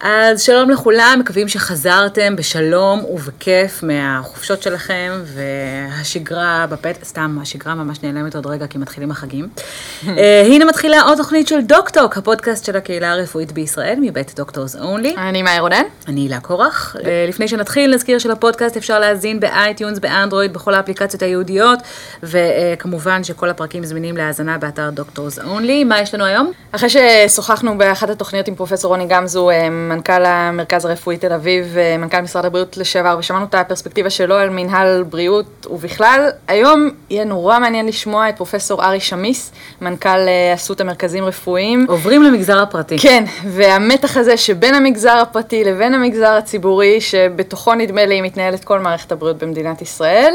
אז שלום לכולם, מקווים שחזרתם בשלום ובכיף מהחופשות שלכם, והשגרה בפתח, סתם, השגרה ממש נעלמת עוד רגע כי מתחילים החגים. אה, הנה מתחילה עוד תוכנית של דוקטוק, הפודקאסט של הקהילה הרפואית בישראל, מבית Doctors Only. אני מאיה רודן. אני הילה קורח. אה, לפני שנתחיל, נזכיר שלפודקאסט אפשר להאזין ב iTunes, באנדרואיד, בכל האפליקציות הייעודיות, וכמובן שכל הפרקים זמינים להאזנה באתר Doctors Only. מה יש לנו היום? אחרי ששוחחנו באחת התוכניות עם פרופסור רוני גמזו, מנכ"ל המרכז הרפואי תל אביב, מנכ"ל משרד הבריאות לשעבר, ושמענו את הפרספקטיבה שלו על מנהל בריאות ובכלל. היום יהיה נורא מעניין לשמוע את פרופסור ארי שמיס, מנכ"ל אסותא מרכזים רפואיים. עוברים למגזר הפרטי. כן, והמתח הזה שבין המגזר הפרטי לבין המגזר הציבורי, שבתוכו נדמה לי מתנהלת כל מערכת הבריאות במדינת ישראל,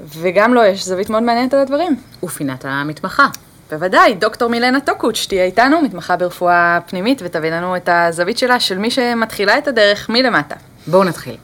וגם לו יש זווית מאוד מעניינת על הדברים. ופינת המתמחה. בוודאי, דוקטור מילנה טוקוץ' תהיה איתנו, מתמחה ברפואה פנימית, ותביא לנו את הזווית שלה של מי שמתחילה את הדרך מלמטה. בואו נתחיל.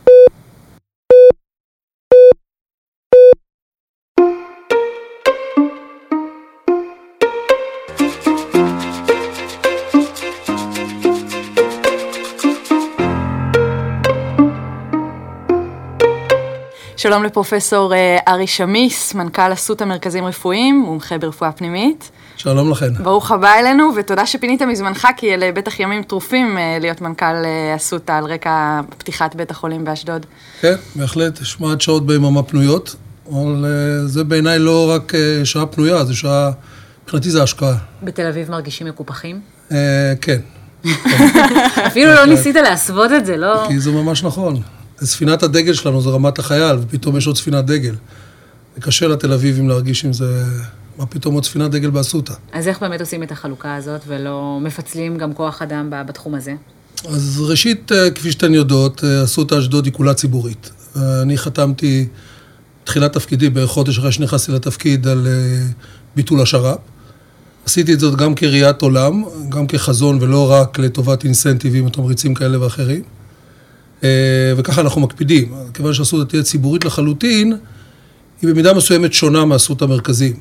שלום לפרופסור ארי שמיס, מנכ"ל אסותא מרכזים רפואיים, מומחה ברפואה פנימית. שלום לכן. ברוך הבא אלינו, ותודה שפינית מזמנך, כי אלה בטח ימים טרופים להיות מנכ"ל אסותא על רקע פתיחת בית החולים באשדוד. כן, בהחלט, יש מעט שעות ביממה פנויות, אבל זה בעיניי לא רק שעה פנויה, זה שעה, מבחינתי זה השקעה. בתל אביב מרגישים מקופחים? כן. אפילו לא ניסית להסוות את זה, לא? כי זה ממש נכון. ספינת הדגל שלנו זה רמת החייל, ופתאום יש עוד ספינת דגל. זה קשה לתל אביבים להרגיש עם זה, מה פתאום עוד ספינת דגל באסותא. אז איך באמת עושים את החלוקה הזאת, ולא מפצלים גם כוח אדם בתחום הזה? אז ראשית, כפי שאתן יודעות, אסותא אשדוד היא כולה ציבורית. אני חתמתי תחילת תפקידי, בחודש אחרי שנכנסתי לתפקיד, על ביטול השר"פ. עשיתי את זאת גם כראיית עולם, גם כחזון, ולא רק לטובת אינסנטיבים ותמריצים כאלה ואחרים. וככה אנחנו מקפידים. כיוון שאסותא תהיה ציבורית לחלוטין, היא במידה מסוימת שונה מאסותא מרכזים.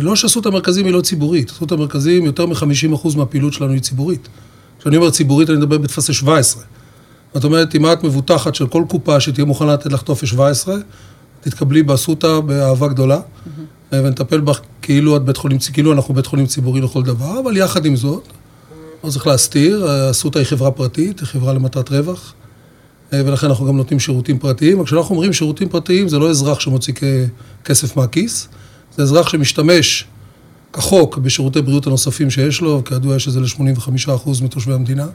לא שאסותא מרכזים היא לא ציבורית, אסותא מרכזים, יותר מ-50% מהפעילות שלנו היא ציבורית. כשאני אומר ציבורית, אני מדבר בטפסי 17. זאת אומרת, אם את מבוטחת של כל קופה שתהיה מוכנה לתת לך טופס 17, תתקבלי באסותא באהבה גדולה, ונטפל בך כאילו את בית חולים, כאילו אנחנו בית חולים ציבורי לכל דבר, אבל יחד עם זאת, לא צריך להסתיר, אסותא היא חברה פרטית, היא חברה למטרת רווח. ולכן אנחנו גם נותנים שירותים פרטיים. וכשאנחנו אומרים שירותים פרטיים, זה לא אזרח שמוציא כסף מהכיס, זה אזרח שמשתמש כחוק בשירותי בריאות הנוספים שיש לו, כידוע יש את זה ל-85% מתושבי המדינה,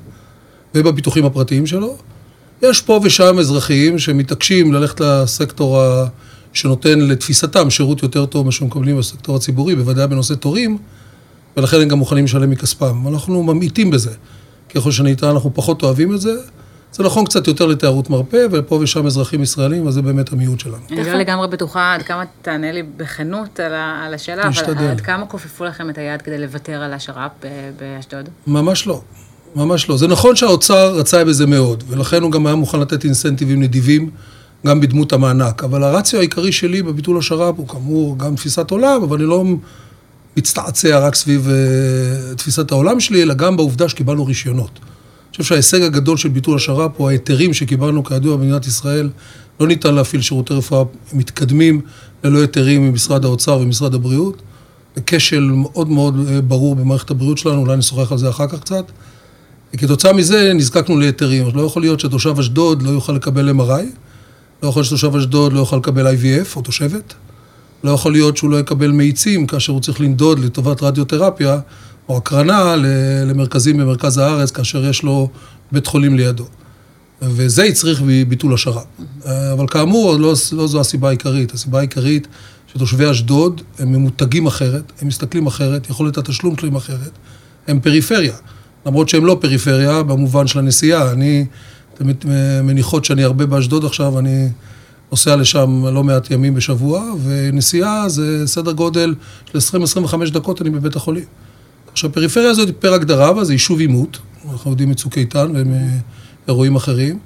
ובביטוחים הפרטיים שלו. יש פה ושם אזרחים שמתעקשים ללכת לסקטור שנותן לתפיסתם שירות יותר טוב ממה שמקבלים בסקטור הציבורי, בוודאי בנושא תורים, ולכן הם גם מוכנים לשלם מכספם. אנחנו ממעיטים בזה. ככל שניתן, אנחנו פחות אוהבים את זה. זה נכון קצת יותר לתיירות מרפא, ופה ושם אזרחים ישראלים, אז זה באמת המיעוט שלנו. אני לא לגמרי בטוחה עד כמה תענה לי בכנות על השאלה, אבל עד כמה כופפו לכם את היד כדי לוותר על השר"פ באשדוד? ממש לא, ממש לא. זה נכון שהאוצר רצה בזה מאוד, ולכן הוא גם היה מוכן לתת אינסנטיבים נדיבים, גם בדמות המענק. אבל הרציו העיקרי שלי בביטול השר"פ הוא כאמור גם תפיסת עולם, אבל אני לא מצטעצע רק סביב תפיסת העולם שלי, אלא גם בעובדה שקיבלנו רישיונות. חושב שההישג הגדול של ביטול השר"פ הוא ההיתרים שקיבלנו כידוע במדינת ישראל. לא ניתן להפעיל שירותי רפואה מתקדמים ללא היתרים ממשרד האוצר ומשרד הבריאות. זה כשל מאוד מאוד ברור במערכת הבריאות שלנו, אולי נשוחח על זה אחר כך קצת. וכתוצאה מזה נזקקנו להיתרים. לא יכול להיות שתושב אשדוד לא יוכל לקבל MRI, לא יכול להיות שתושב אשדוד לא יוכל לקבל IVF או תושבת, לא יכול להיות שהוא לא יקבל מאיצים כאשר הוא צריך לנדוד לטובת רדיותרפיה, או הקרנה למרכזים במרכז הארץ, כאשר יש לו בית חולים לידו. וזה הצריך ביטול השר"פ. אבל כאמור, לא, לא זו הסיבה העיקרית. הסיבה העיקרית שתושבי אשדוד הם ממותגים אחרת, הם מסתכלים אחרת, יכולת התשלום שלהם אחרת, הם פריפריה. למרות שהם לא פריפריה במובן של הנסיעה. אני, תמיד מניחות שאני הרבה באשדוד עכשיו, אני נוסע לשם לא מעט ימים בשבוע, ונסיעה זה סדר גודל של 20-25 דקות אני בבית החולים. עכשיו, הפריפריה הזאת פר הגדרה, וזה יישוב עימות, אנחנו יודעים מצוק איתן ומאירועים אחרים,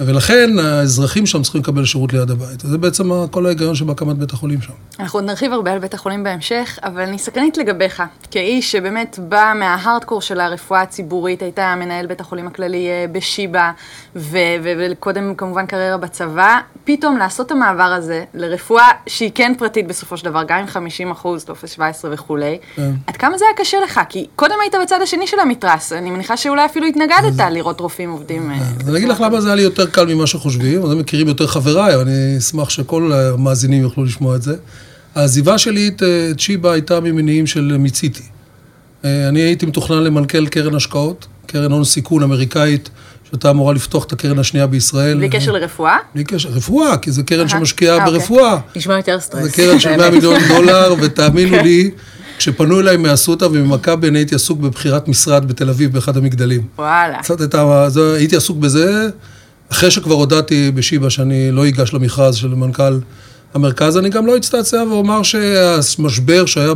ולכן האזרחים שם צריכים לקבל שירות ליד הבית. זה בעצם כל ההיגיון שבהקמת בית החולים שם. אנחנו עוד נרחיב הרבה על בית החולים בהמשך, אבל אני סקרנית לגביך, כאיש שבאמת בא מההארדקור של הרפואה הציבורית, היית מנהל בית החולים הכללי אה, בשיבא, וקודם כמובן קריירה בצבא, פתאום לעשות את המעבר הזה לרפואה שהיא כן פרטית בסופו של דבר, גם עם 50 אחוז, טופס 17 וכולי, כן. עד כמה זה היה קשה לך? כי קודם היית בצד השני של המתרס, אני מניחה שאולי אפילו התנגדת לראות רופאים עובדים. אה, אני אגיד לך למה זה היה לי יותר קל ממה שחושבים, אז מכירים יותר חבריי, ואני אשמח שכל המאזינים יוכלו לשמוע את זה. העזיבה שלי את, את שיבא הייתה ממניעים של מיציתי. אה, אני הייתי מתוכנן למנכ"ל קרן השקעות, קרן הון סיכון אמריקאית, שהייתה אמורה לפתוח את הקרן השנייה בישראל. בלי קשר לרפואה? בלי קשר, רפואה, כי זה קרן שמשקיעה אוקיי. ברפואה. נשמע יותר סטרס. זה קרן של 100 מיליון דולר, ותאמינו לי, כשפנו אליי מאסותא וממכבי, אני הייתי עסוק בבחירת משרד בתל אביב באחד המגדלים. וואלה. הייתה, הייתי עסוק בזה, אחרי שכבר הודעתי בשיבא שאני לא אגש למכרז של מנכ"ל המרכז, אני גם לא אצטעצע ואומר שהמשבר שהיה,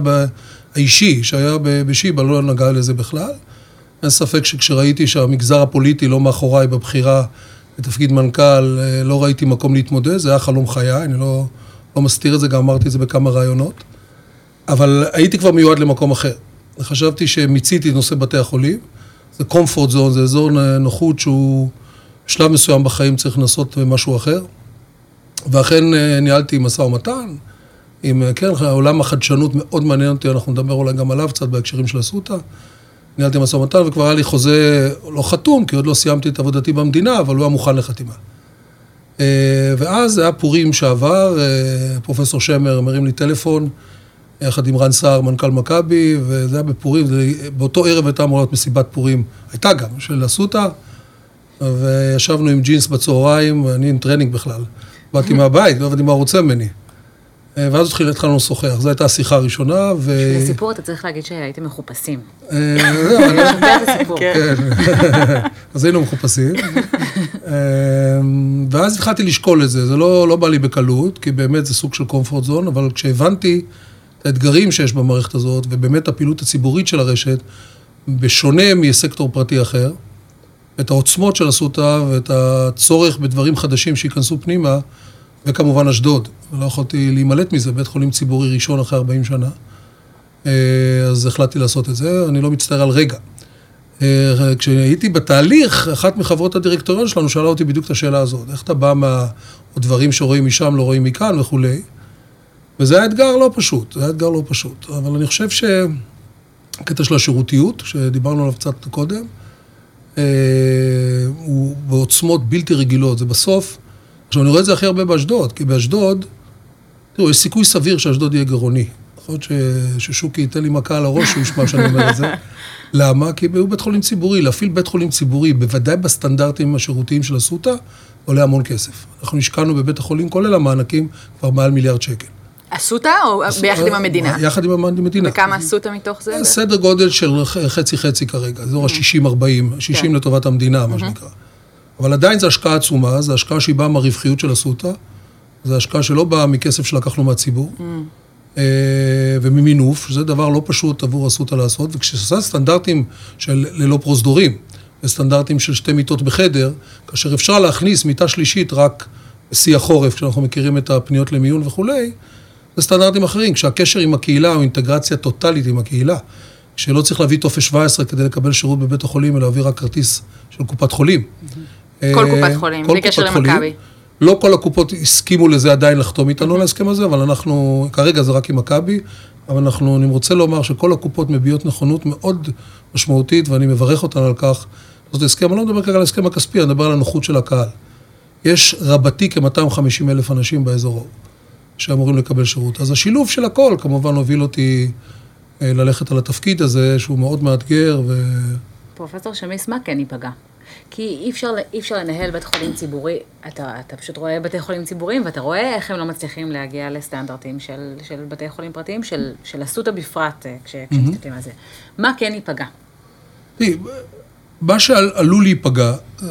האישי שהיה בשיבא לא נגע לזה בכלל. אין ספק שכשראיתי שהמגזר הפוליטי לא מאחוריי בבחירה לתפקיד מנכ"ל, לא ראיתי מקום להתמודד, זה היה חלום חיי, אני לא, לא מסתיר את זה, גם אמרתי את זה בכמה ראיונות. אבל הייתי כבר מיועד למקום אחר. חשבתי שמיציתי את נושא בתי החולים. זה comfort zone, זה אזור נוחות שהוא בשלב מסוים בחיים צריך לנסות משהו אחר. ואכן אה, ניהלתי משא ומתן עם, אה, כן, עולם החדשנות מאוד מעניין אותי, אנחנו נדבר אולי גם עליו קצת בהקשרים של אסותא. ניהלתי משא ומתן וכבר היה לי חוזה לא חתום, כי עוד לא סיימתי את עבודתי במדינה, אבל הוא היה מוכן לחתימה. אה, ואז היה פורים שעבר, פרופסור שמר מרים לי טלפון, יחד עם רן סער, מנכ"ל מכבי, וזה היה בפורים, באותו ערב הייתה אמורה להיות מסיבת פורים, הייתה גם, של אסותא, וישבנו עם ג'ינס בצהריים, ואני עם טרנינג בכלל. באתי מהבית, לא הבנתי מה הוא רוצה ממני. אה, ואז התחיל, התחלנו לשוחח, זו הייתה השיחה הראשונה, ו... בשביל הסיפור אתה צריך להגיד שהייתם מחופשים. אה, זהו, אני... כן. אז היינו מחופשים. אה, ואז התחלתי לשקול את זה, זה לא, לא בא לי בקלות, כי באמת זה סוג של comfort zone, אבל כשהבנתי את האתגרים שיש במערכת הזאת, ובאמת הפעילות הציבורית של הרשת, בשונה מסקטור פרטי אחר, את העוצמות של אסותא ואת הצורך בדברים חדשים שייכנסו פנימה, וכמובן אשדוד. לא יכולתי להימלט מזה, בית חולים ציבורי ראשון אחרי 40 שנה. אה, אז החלטתי לעשות את זה, אני לא מצטער על רגע. אה, כשהייתי בתהליך, אחת מחברות הדירקטוריון שלנו שאלה אותי בדיוק את השאלה הזאת, איך אתה בא מהדברים שרואים משם, לא רואים מכאן וכולי. וזה היה אתגר לא פשוט, זה היה אתגר לא פשוט. אבל אני חושב שהקטע של השירותיות, שדיברנו עליו קצת קודם, הוא בעוצמות בלתי רגילות. זה בסוף, עכשיו אני רואה את זה הכי הרבה באשדוד, כי באשדוד, תראו, יש סיכוי סביר שאשדוד יהיה גירעוני. יכול להיות ששוקי ייתן לי מכה על הראש, שהוא ישמע שאני אומר את זה. למה? כי הוא בית חולים ציבורי. להפעיל בית חולים ציבורי, בוודאי בסטנדרטים השירותיים של אסותא, עולה המון כסף. אנחנו השקענו בבית החולים, כולל המענקים, כבר מעל מיליארד שקל. אסותא או ביחד עם המדינה? יחד עם המדינה. וכמה אסותא מתוך זה? סדר גודל של חצי-חצי כרגע, אזור ה-60-40, 60 כן. לטובת המדינה, מה שנקרא. אבל עדיין זו השקעה עצומה, זו השקעה שהיא באה מהרווחיות של אסותא, זו השקעה שלא באה מכסף שלקחנו מהציבור, אה, וממינוף, שזה דבר לא פשוט עבור אסותא לעשות, וכשעושה סטנדרטים של ללא פרוזדורים, וסטנדרטים של שתי מיטות בחדר, כאשר אפשר להכניס מיטה שלישית רק בשיא החורף, כשאנחנו מכירים את הפניות למיון וכולי, זה סטנדרטים אחרים, כשהקשר עם הקהילה הוא אינטגרציה טוטאלית עם הקהילה, כשלא צריך להביא טופס 17 כדי לקבל שירות בבית החולים, אלא להביא רק כרטיס של קופת חולים. כל קופת חולים, בלי קשר למכבי. לא כל הקופות הסכימו לזה עדיין לחתום איתנו על ההסכם הזה, אבל אנחנו, כרגע זה רק עם מכבי, אבל אנחנו, אני רוצה לומר שכל הקופות מביעות נכונות מאוד משמעותית, ואני מברך אותן על כך. זאת הסכם, אני לא מדבר כרגע על ההסכם הכספי, אני מדבר על הנוחות של הקהל. יש רבתי כ-250 אלף אנשים באזור שאמורים לקבל שירות. אז השילוב של הכל כמובן הוביל אותי אה, ללכת על התפקיד הזה, שהוא מאוד מאתגר. ו... פרופסור שמיס, מה כן ייפגע? כי אי אפשר, אי אפשר לנהל בית חולים ציבורי, אתה, אתה פשוט רואה בתי חולים ציבוריים ואתה רואה איך הם לא מצליחים להגיע לסטנדרטים של, של בתי חולים פרטיים, של, של אסותא בפרט, אה, כש, כשמסתכלים על זה. מה כן ייפגע? מה שעלול להיפגע אה,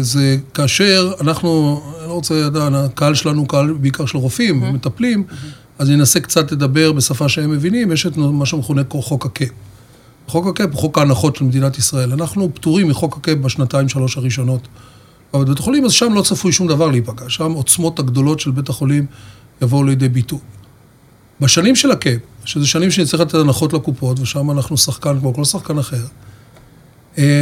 זה כאשר אנחנו, אני לא רוצה הקהל שלנו הוא קהל בעיקר של רופאים, mm-hmm. מטפלים, mm-hmm. אז ננסה קצת לדבר בשפה שהם מבינים, יש את מה שמכונה חוק ה cap. חוק ה cap הוא חוק ההנחות של מדינת ישראל. אנחנו פטורים מחוק ה cap בשנתיים, שלוש הראשונות אבל בבית החולים, אז שם לא צפוי שום דבר להיפגע. שם עוצמות הגדולות של בית החולים יבואו לידי ביטוי. בשנים של ה cap, שזה שנים שנצטרך לתת הנחות לקופות, ושם אנחנו שחקן כמו כל שחקן אחר,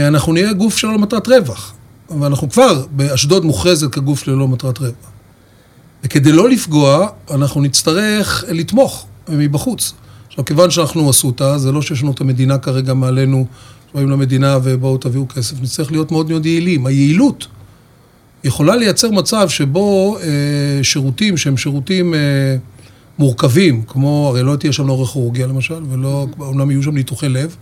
אנחנו נהיה גוף שלא למטרת רווח. ואנחנו כבר, באשדוד מוכרזת כגוף ללא מטרת רווח. וכדי לא לפגוע, אנחנו נצטרך לתמוך מבחוץ. עכשיו, כיוון שאנחנו אסותא, זה לא שיש לנו את המדינה כרגע מעלינו, שבאים למדינה ובואו תביאו כסף, נצטרך להיות מאוד מאוד יעילים. היעילות יכולה לייצר מצב שבו אה, שירותים שהם שירותים אה, מורכבים, כמו, הרי לא תהיה שם נורכירורגיה למשל, ולא, אומנם יהיו שם ניתוחי לב,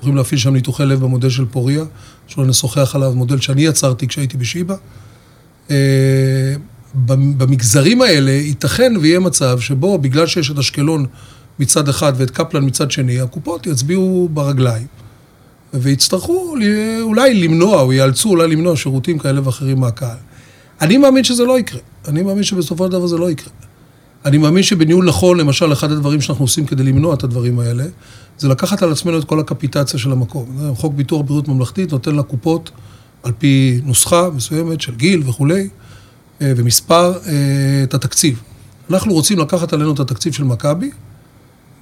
יכולים להפעיל שם ניתוחי לב במודל של פוריה, שלא נשוחח עליו, מודל שאני יצרתי כשהייתי בשיבא. אה, במגזרים האלה ייתכן ויהיה מצב שבו בגלל שיש את אשקלון מצד אחד ואת קפלן מצד שני, הקופות יצביעו ברגליים ויצטרכו אולי למנוע או ייאלצו אולי למנוע שירותים כאלה ואחרים מהקהל. אני מאמין שזה לא יקרה. אני מאמין שבסופו של דבר זה לא יקרה. אני מאמין שבניהול נכון, למשל, אחד הדברים שאנחנו עושים כדי למנוע את הדברים האלה, זה לקחת על עצמנו את כל הקפיטציה של המקום. חוק ביטוח בריאות ממלכתית נותן לקופות, על פי נוסחה מסוימת של גיל וכולי, אה, ומספר, אה, את התקציב. אנחנו רוצים לקחת עלינו את התקציב של מכבי,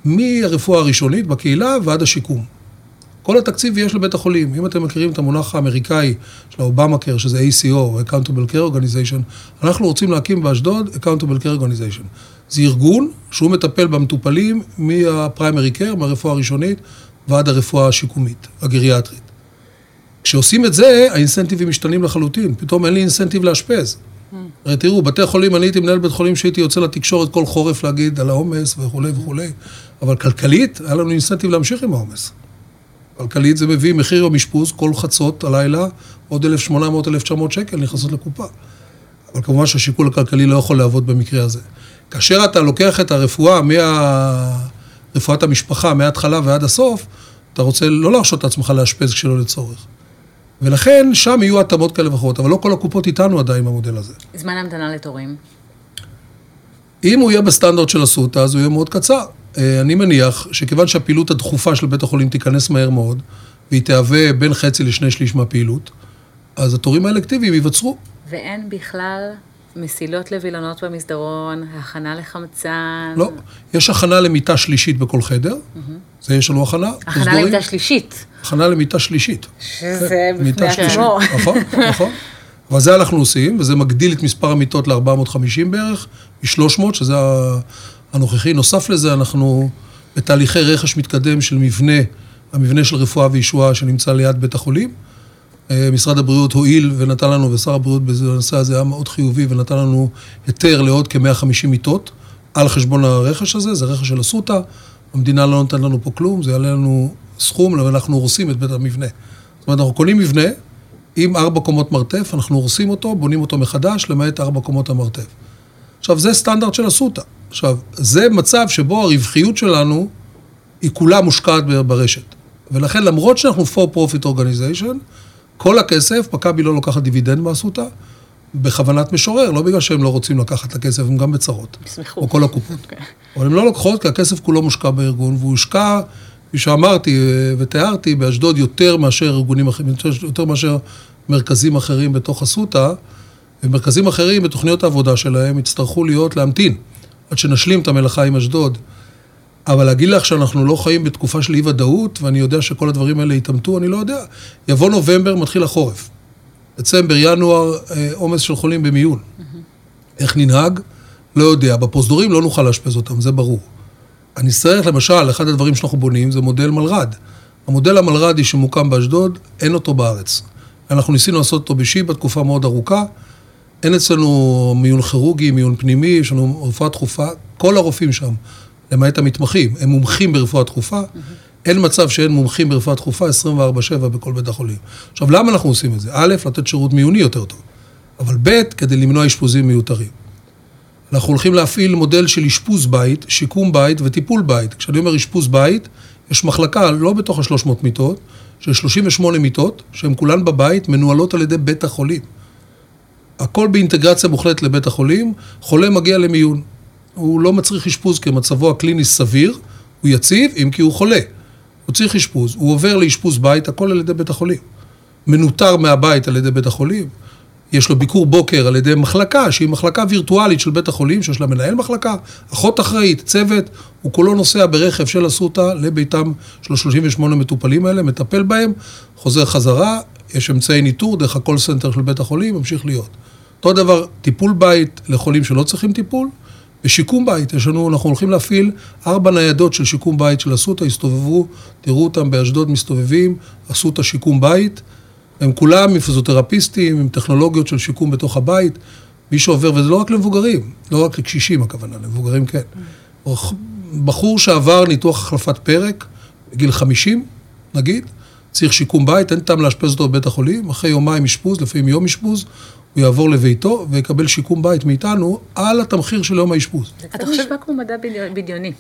מהרפואה הראשונית בקהילה ועד השיקום. כל התקציב יש לבית החולים. אם אתם מכירים את המונח האמריקאי של האובמה קר, שזה ACO, Accountable Care Organization, אנחנו רוצים להקים באשדוד Accountable Care Organization. זה ארגון שהוא מטפל במטופלים מהפריימרי קר, מהרפואה הראשונית, ועד הרפואה השיקומית, הגריאטרית. כשעושים את זה, האינסנטיבים משתנים לחלוטין. פתאום אין לי אינסנטיב לאשפז. הרי תראו, בתי חולים, אני הייתי מנהל בית חולים שהייתי יוצא לתקשורת כל חורף להגיד על העומס וכולי וכולי, אבל כלכלית, היה לנו אינסנטיב להמשיך עם העומס. כלכלית זה מביא מחיר יום אשפוז, כל חצות הלילה, עוד 1,800-1,900 שקל נכנסות לקופה. אבל כמובן שהשיקול הכלכלי לא יכול לעבוד במקרה הזה. כאשר אתה לוקח את הרפואה, מרפואת המשפחה, מההתחלה ועד הסוף, אתה רוצה לא להרשות את עצמך לאשפז כשלא לצורך. ולכן שם יהיו התאמות כאלה ואחרות, אבל לא כל הקופות איתנו עדיין במודל הזה. זמן המתנה לתורים? אם הוא יהיה בסטנדרט של אסותא, אז הוא יהיה מאוד קצר. אה, אני מניח שכיוון שהפעילות הדחופה של בית החולים תיכנס מהר מאוד, והיא תהווה בין חצי לשני שליש מהפעילות, אז התורים האלקטיביים ייווצרו. ואין בכלל מסילות לווילונות במסדרון, הכנה לחמצן? לא, יש הכנה למיטה שלישית בכל חדר, mm-hmm. זה יש לנו הכנה. הכנה למיטה שלישית. הכנה למיטה שלישית. שזה בפני עצמו. נכון, נכון. אבל זה אנחנו עושים, וזה מגדיל את מספר המיטות ל-450 בערך, מ-300, שזה הנוכחי. נוסף לזה, אנחנו בתהליכי רכש מתקדם של מבנה, המבנה של רפואה וישועה שנמצא ליד בית החולים. אה, משרד הבריאות הואיל ונתן לנו, ושר הבריאות בנושא הזה היה מאוד חיובי, ונתן לנו היתר לעוד כ-150 מיטות על חשבון הרכש הזה, זה רכש של אסותא, המדינה לא נותנת לנו פה כלום, זה יעלה לנו סכום, אבל אנחנו הורסים את בית המבנה. זאת אומרת, אנחנו קונים מבנה עם ארבע קומות מרתף, אנחנו הורסים אותו, בונים אותו מחדש, למעט ארבע קומות המרתף. עכשיו, זה סטנדרט של אסותא. עכשיו, זה מצב שבו הרווחיות שלנו היא כולה מושקעת ברשת. ולכן, למרות שאנחנו for profit organization, כל הכסף, מכבי לא לוקחת דיבידנד מאסותא, בכוונת משורר, לא בגלל שהם לא רוצים לקחת את הכסף, הם גם בצרות. ישמחו. או כל הקופות. Okay. אוקיי. אבל הם לא לוקחות, כי הכסף כולו מושקע בארגון, והוא הושקע, כפי שאמרתי אה, ותיארתי, באשדוד יותר מאשר ארגונים אחרים, יותר מאשר מרכזים אחרים בתוך אסותא, ומרכזים אחרים בתוכניות העבודה שלהם יצטרכו להיות, להמתין, עד שנשלים את המלאכה עם אשדוד. אבל להגיד לך שאנחנו לא חיים בתקופה של אי-ודאות, ואני יודע שכל הדברים האלה יתעמתו, אני לא יודע. יבוא נובמבר, מתחיל החורף. דצמבר, ינואר, אה, עומס של חולים במיון. איך ננהג? לא יודע. בפרוזדורים לא נוכל לאשפז אותם, זה ברור. אני אצטרך, למשל, אחד הדברים שאנחנו בונים זה מודל מלר"ד. המודל המלר"די שמוקם באשדוד, אין אותו בארץ. אנחנו ניסינו לעשות אותו בשיבא תקופה מאוד ארוכה. אין אצלנו מיון כירורגי, מיון פנימי, יש לנו רפואה דחופה. כל הרופאים שם, למעט המתמחים, הם מומחים ברפואה דחופה. אין מצב שאין מומחים ברפואה דחופה 24-7 בכל בית החולים. עכשיו, למה אנחנו עושים את זה? א', לתת שירות מיוני יותר טוב, אבל ב', כדי למנוע אשפוזים מיותרים. אנחנו הולכים להפעיל מודל של אשפוז בית, שיקום בית וטיפול בית. כשאני אומר אשפוז בית, יש מחלקה לא בתוך ה-300 מיטות, של 38 מיטות, שהן כולן בבית, מנוהלות על ידי בית החולים. הכל באינטגרציה מוחלטת לבית החולים, חולה מגיע למיון. הוא לא מצריך אשפוז כי מצבו הקליני סביר, הוא יציב, אם כי הוא חולה. הוא צריך אשפוז, הוא עובר לאשפוז בית, הכל על ידי בית החולים. מנוטר מהבית על ידי בית החולים, יש לו ביקור בוקר על ידי מחלקה, שהיא מחלקה וירטואלית של בית החולים, שיש לה מנהל מחלקה, אחות אחראית, צוות, הוא כולו נוסע ברכב של אסותא לביתם של ה-38 מטופלים האלה, מטפל בהם, חוזר חזרה, יש אמצעי ניטור דרך ה call center של בית החולים, ממשיך להיות. אותו דבר, טיפול בית לחולים שלא צריכים טיפול, ושיקום בית, יש לנו, אנחנו הולכים להפעיל ארבע ניידות של שיקום בית של אסותא, הסתובבו, תראו אותם באשדוד מסתובבים, אסותא שיקום בית. הם כולם עם פיזיותרפיסטים, עם טכנולוגיות של שיקום בתוך הבית. מי שעובר, וזה לא רק למבוגרים, לא רק לקשישים הכוונה, למבוגרים כן. בחור שעבר ניתוח החלפת פרק, בגיל 50, נגיד, צריך שיקום בית, אין טעם לאשפז אותו בבית החולים, אחרי יומיים אשפוז, לפעמים יום אשפוז, הוא יעבור לביתו ויקבל שיקום בית מאיתנו על התמחיר של יום האשפוז. זה קצת נשמע כמו מדע בדיוני.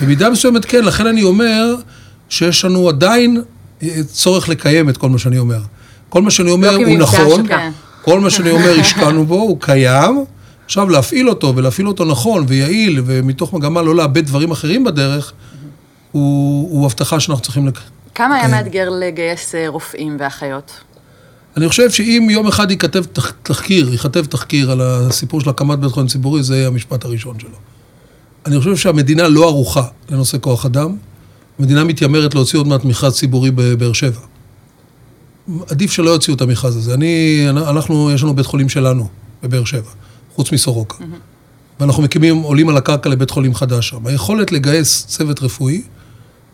במידה מסוימת כן, לכן אני אומר שיש לנו עדיין אה, צורך לקיים את כל מה שאני אומר. כל מה שאני אומר לא הוא נכון, כל מה שאני אומר השקענו בו, הוא קיים. עכשיו להפעיל אותו ולהפעיל אותו נכון ויעיל ומתוך מגמה לא לאבד דברים אחרים בדרך, הוא, הוא הבטחה שאנחנו צריכים לקיים. כמה היה מאתגר לגייס אה, רופאים ואחיות? אני חושב שאם יום אחד ייכתב תחקיר, ייכתב תחקיר על הסיפור של הקמת בית חולים ציבורי, זה יהיה המשפט הראשון שלו. אני חושב שהמדינה לא ערוכה לנושא כוח אדם. המדינה מתיימרת להוציא עוד מעט מכרז ציבורי בבאר שבע. עדיף שלא יוציאו את המכרז הזה. אני, אנחנו, יש לנו בית חולים שלנו בבאר שבע, חוץ מסורוקה. Mm-hmm. ואנחנו מקימים, עולים על הקרקע לבית חולים חדש שם. היכולת לגייס צוות רפואי,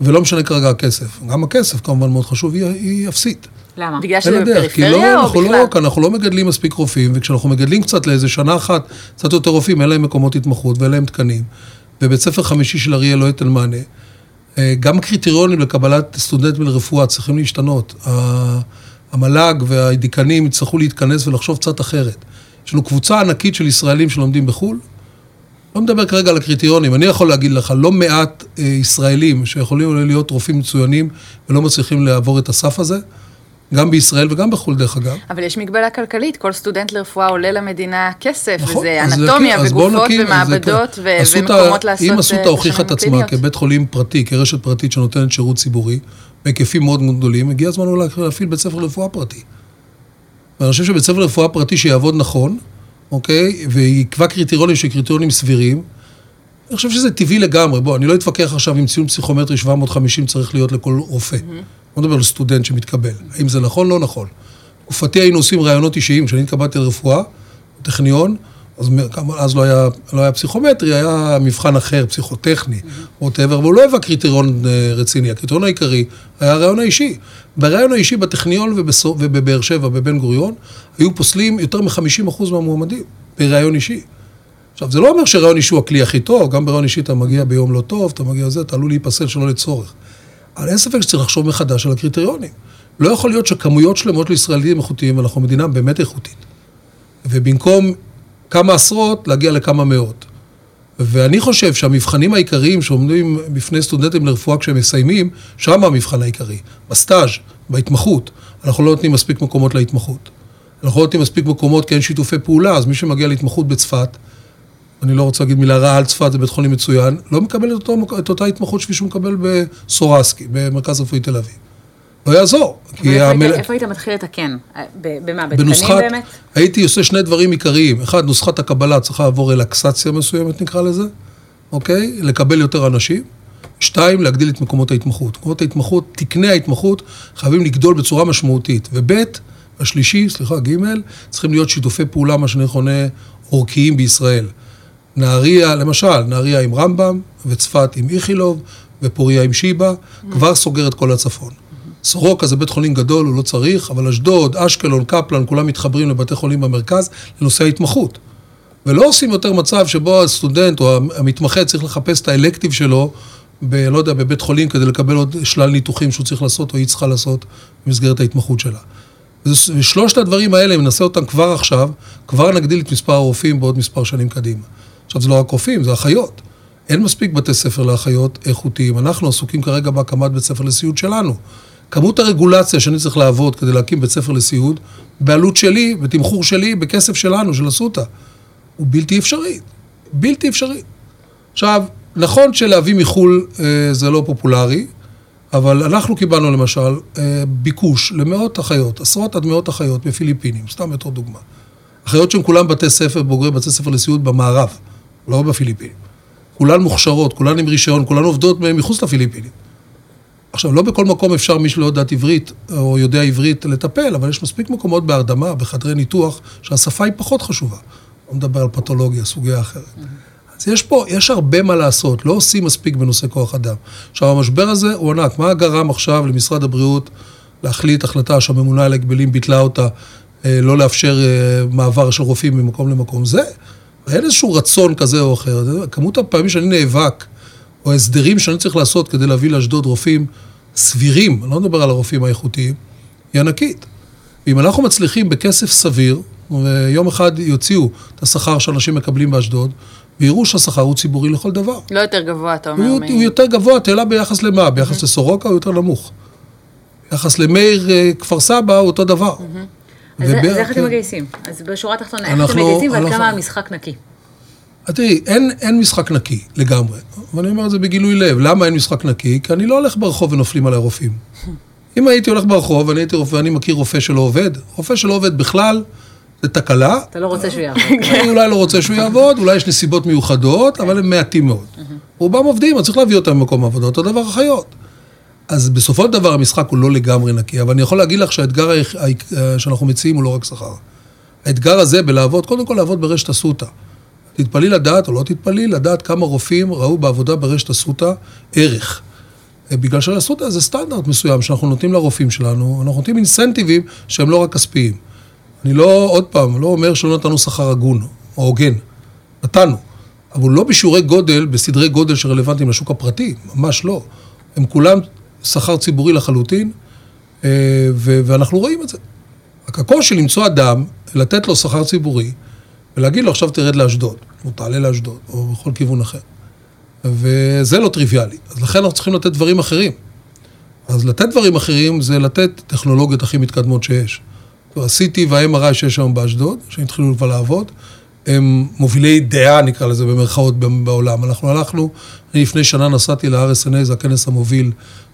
ולא משנה כרגע הכסף, גם הכסף כמובן מאוד חשוב, היא, היא אפסית. למה? בגלל שזה בפריפריה לא, או אנחנו בכלל? לא, כי אנחנו לא מגדלים מספיק רופאים, וכשאנחנו מגדלים קצת לאיזה שנה אחת, קצת יותר רופאים, אין להם מקומות התמחות ואין להם תקנים. ובית ספר חמישי של אריאל לא ייתן מענה. אה, גם הקריטריונים לקבלת סטודנטים לרפואה צריכים להשתנות. המל"ג והדיקנים יצטרכו להתכנס ולחשוב קצת אחרת. יש לנו קבוצה ענקית של ישראלים שלומדים בחו"ל. לא מדבר כרגע על הקריטריונים, אני יכול להגיד לך, לא מעט אה, ישראלים שיכולים להיות רופאים מצוינים ולא מצליחים לעבור את הסף הזה. גם בישראל וגם בחו"ל דרך אגב. אבל יש מגבלה כלכלית, כל סטודנט לרפואה עולה למדינה כסף, נכון, וזה אנטומיה בואו וגופות נקים, אז ומעבדות זה- ו- ומקומות לעשות אם אה, אסותא הוכיחה את עצמה. כבית חולים פרטי, כרשת פרטית שנותנת שירות ציבורי, בהיקפים מאוד גדולים, הגיע הזמן אולי להפעיל בית ספר לרפואה פרטי. ואני חושב שבית ספר לרפואה פרטי שיעבוד נכון, אוקיי, ויקבע קריטריונים שהם קריטריונים סבירים, אני חושב שזה טבעי לגמרי. בוא, אני לא אתווכח עכשיו אם ציון פסיכומטרי 750 צריך להיות לכל רופא. לא מדבר על סטודנט שמתקבל. האם זה נכון? לא נכון. בתקופתי היינו עושים ראיונות אישיים, כשאני התקבלתי לרפואה, בטכניון, אז, אז לא, היה, לא היה פסיכומטרי, היה מבחן אחר, פסיכוטכני, ווטאבר, אבל הוא לא היווה קריטריון אה, רציני. הקריטריון העיקרי היה הרעיון האישי. ברעיון האישי בטכניון ובבאר שבע, בבן גוריון, היו פוסלים יותר מ-50% מהמועמדים ברעיון אישי. עכשיו, זה לא אומר שרעיון אישי הוא הכלי הכי טוב, גם ברעיון אישי אתה מגיע ביום לא טוב, אתה מגיע לזה, אתה עלול להיפסל שלא לצורך. אבל אין ספק שצריך לחשוב מחדש על הקריטריונים. לא יכול להיות שכמויות שלמות של ישראלים איכותיים, ואנחנו מדינה באמת איכותית. ובמקום כמה עשרות, להגיע לכמה מאות. ואני חושב שהמבחנים העיקריים שעומדים בפני סטודנטים לרפואה כשהם מסיימים, שם המבחן העיקרי. בסטאז', בהתמחות. אנחנו לא נותנים מספיק מקומות להתמחות. אנחנו לא נותנים מספיק מקומות כי אין שיתופי פעולה, אז מי שמגיע להתמחות בצפת, אני לא רוצה להגיד מילה רעה על צפת, זה בית חולים מצוין, לא מקבל את, אותו, את אותה התמחות שפי שהוא מקבל בסורסקי, במרכז רפואי תל אביב. לא יעזור. כי ואיפה המל- היית- איפה היית מתחיל לתקן? אה, במה? בתקנים בנוסחת, באמת? הייתי עושה שני דברים עיקריים. אחד, נוסחת הקבלה צריכה לעבור רלקסציה מסוימת, נקרא לזה, אוקיי? לקבל יותר אנשים. שתיים, להגדיל את מקומות ההתמחות. מקומות ההתמחות, תקני ההתמחות חייבים לגדול בצורה משמעותית. וב', השלישי, סליחה, ג', צריכים להיות שיתופי פעולה, מה שאני מכונה אורכיים בישראל. נהריה, למשל, נהריה עם רמב"ם, וצפת עם איכילוב, ופוריה עם שיבא, כבר סוגר את כל הצפון. סורוקה זה בית חולים גדול, הוא לא צריך, אבל אשדוד, אשקלון, קפלן, כולם מתחברים לבתי חולים במרכז לנושא ההתמחות. ולא עושים יותר מצב שבו הסטודנט או המתמחה צריך לחפש את האלקטיב שלו, ב, לא יודע, בבית חולים כדי לקבל עוד שלל ניתוחים שהוא צריך לעשות או היא צריכה לעשות במסגרת ההתמחות שלה. ושלושת הדברים האלה, אם נעשה אותם כבר עכשיו, כבר נגדיל את מספר הרופאים בעוד מספר שנים קדימה. עכשיו, זה לא רק רופאים, זה אחיות. אין מספיק בתי ספר לאחיות איכותיים. אנחנו עסוקים כרגע בהקמת בית ספר לסיעוד שלנו. כמות הרגולציה שאני צריך לעבוד כדי להקים בית ספר לסיעוד, בעלות שלי, בתמחור שלי, בכסף שלנו, של אסותא, הוא בלתי אפשרי. בלתי אפשרי. עכשיו, נכון שלהביא מחו"ל אה, זה לא פופולרי, אבל אנחנו קיבלנו למשל אה, ביקוש למאות אחיות, עשרות עד מאות אחיות בפיליפינים, סתם בתור דוגמה. אחיות שהן כולן בתי ספר, בוגרי בתי ספר לסיעוד במערב, לא בפיליפינים. כולן מוכשרות, כולן עם רישיון, כולן עובדות מחוץ לפיליפינים. עכשיו, לא בכל מקום אפשר מי שלא יודעת עברית או יודע עברית לטפל, אבל יש מספיק מקומות בהרדמה, בחדרי ניתוח, שהשפה היא פחות חשובה. לא מדבר על פתולוגיה, סוגיה אחרת. אז יש פה, יש הרבה מה לעשות, לא עושים מספיק בנושא כוח אדם. עכשיו, המשבר הזה הוא ענק. מה גרם עכשיו למשרד הבריאות להחליט החלטה שהממונה על ההגבלים ביטלה אותה, אה, לא לאפשר אה, מעבר של רופאים ממקום למקום? זה, אין איזשהו רצון כזה או אחר. כמות הפעמים שאני נאבק, או ההסדרים שאני צריך לעשות כדי להביא לאשדוד רופאים סבירים, אני לא מדבר על הרופאים האיכותיים, היא ענקית. ואם אנחנו מצליחים בכסף סביר, ויום אחד יוציאו את השכר שאנשים מקבלים באשדוד, ויראו שהשכר הוא ציבורי לכל דבר. לא יותר גבוה, אתה אומר. הוא, מ... הוא יותר גבוה, תהלה ביחס למה? ביחס mm-hmm. לסורוקה הוא יותר נמוך. ביחס למאיר אה, כפר סבא הוא אותו דבר. Mm-hmm. אז איך אתם כן. מגייסים? אז בשורה התחתונה, איך אתם מגייסים ועד כמה המשחק נקי? תראי, אין, אין משחק נקי לגמרי, ואני אומר את זה בגילוי לב. למה אין משחק נקי? כי אני לא הולך ברחוב ונופלים עליי רופאים. אם הייתי הולך ברחוב ואני הייתי רופא, ואני מכיר רופא שלא עובד, רופא שלא עובד בכלל, זה תקלה. אתה לא רוצה שהוא יעבוד. אני אולי לא רוצה שהוא יעבוד, אולי יש נסיבות מיוחדות, אבל הם מעטים מאוד. רובם עובדים, אז צריך להביא אותם במקום העבודה, אותו דבר אחיות. אז בסופו של דבר המשחק הוא לא לגמרי נקי, אבל אני יכול להגיד לך שהאתגר שאנחנו מציעים הוא לא רק שכר. האתגר הזה בלעבוד, קודם כל לעבוד ברשת אסותא. תתפלאי לדעת או לא תתפלאי, לדעת כמה רופאים ראו בעבודה ברשת אסותא ערך. אה, בגלל שאסותא זה סטנדרט מסוים שאנחנו נותנים לרופאים שלנו, אנחנו נותנים אינסנטיבים שהם לא רק כספיים. אני לא, עוד פעם, לא אומר שלא נתנו שכר הגון או הוגן. נתנו. אבל לא בשיעורי גודל, בסדרי גודל שרלוונטיים לשוק הפרטי, ממש לא. הם כולם שכר ציבורי לחלוטין, אה, ואנחנו רואים את זה. רק הקושי למצוא אדם, לתת לו שכר ציבורי, ולהגיד לו עכשיו תרד לאשדוד, או תעלה לאשדוד, או בכל כיוון אחר. וזה לא טריוויאלי. אז לכן אנחנו צריכים לתת דברים אחרים. אז לתת דברים אחרים זה לתת טכנולוגיות הכי מתקדמות שיש. ה-CT וה-MRI שיש היום באשדוד, שהתחילו כבר לעבוד, הם מובילי דעה, נקרא לזה במרכאות, בעולם. אנחנו הלכנו, אני לפני שנה נסעתי ל-RSNA, זה הכנס המוביל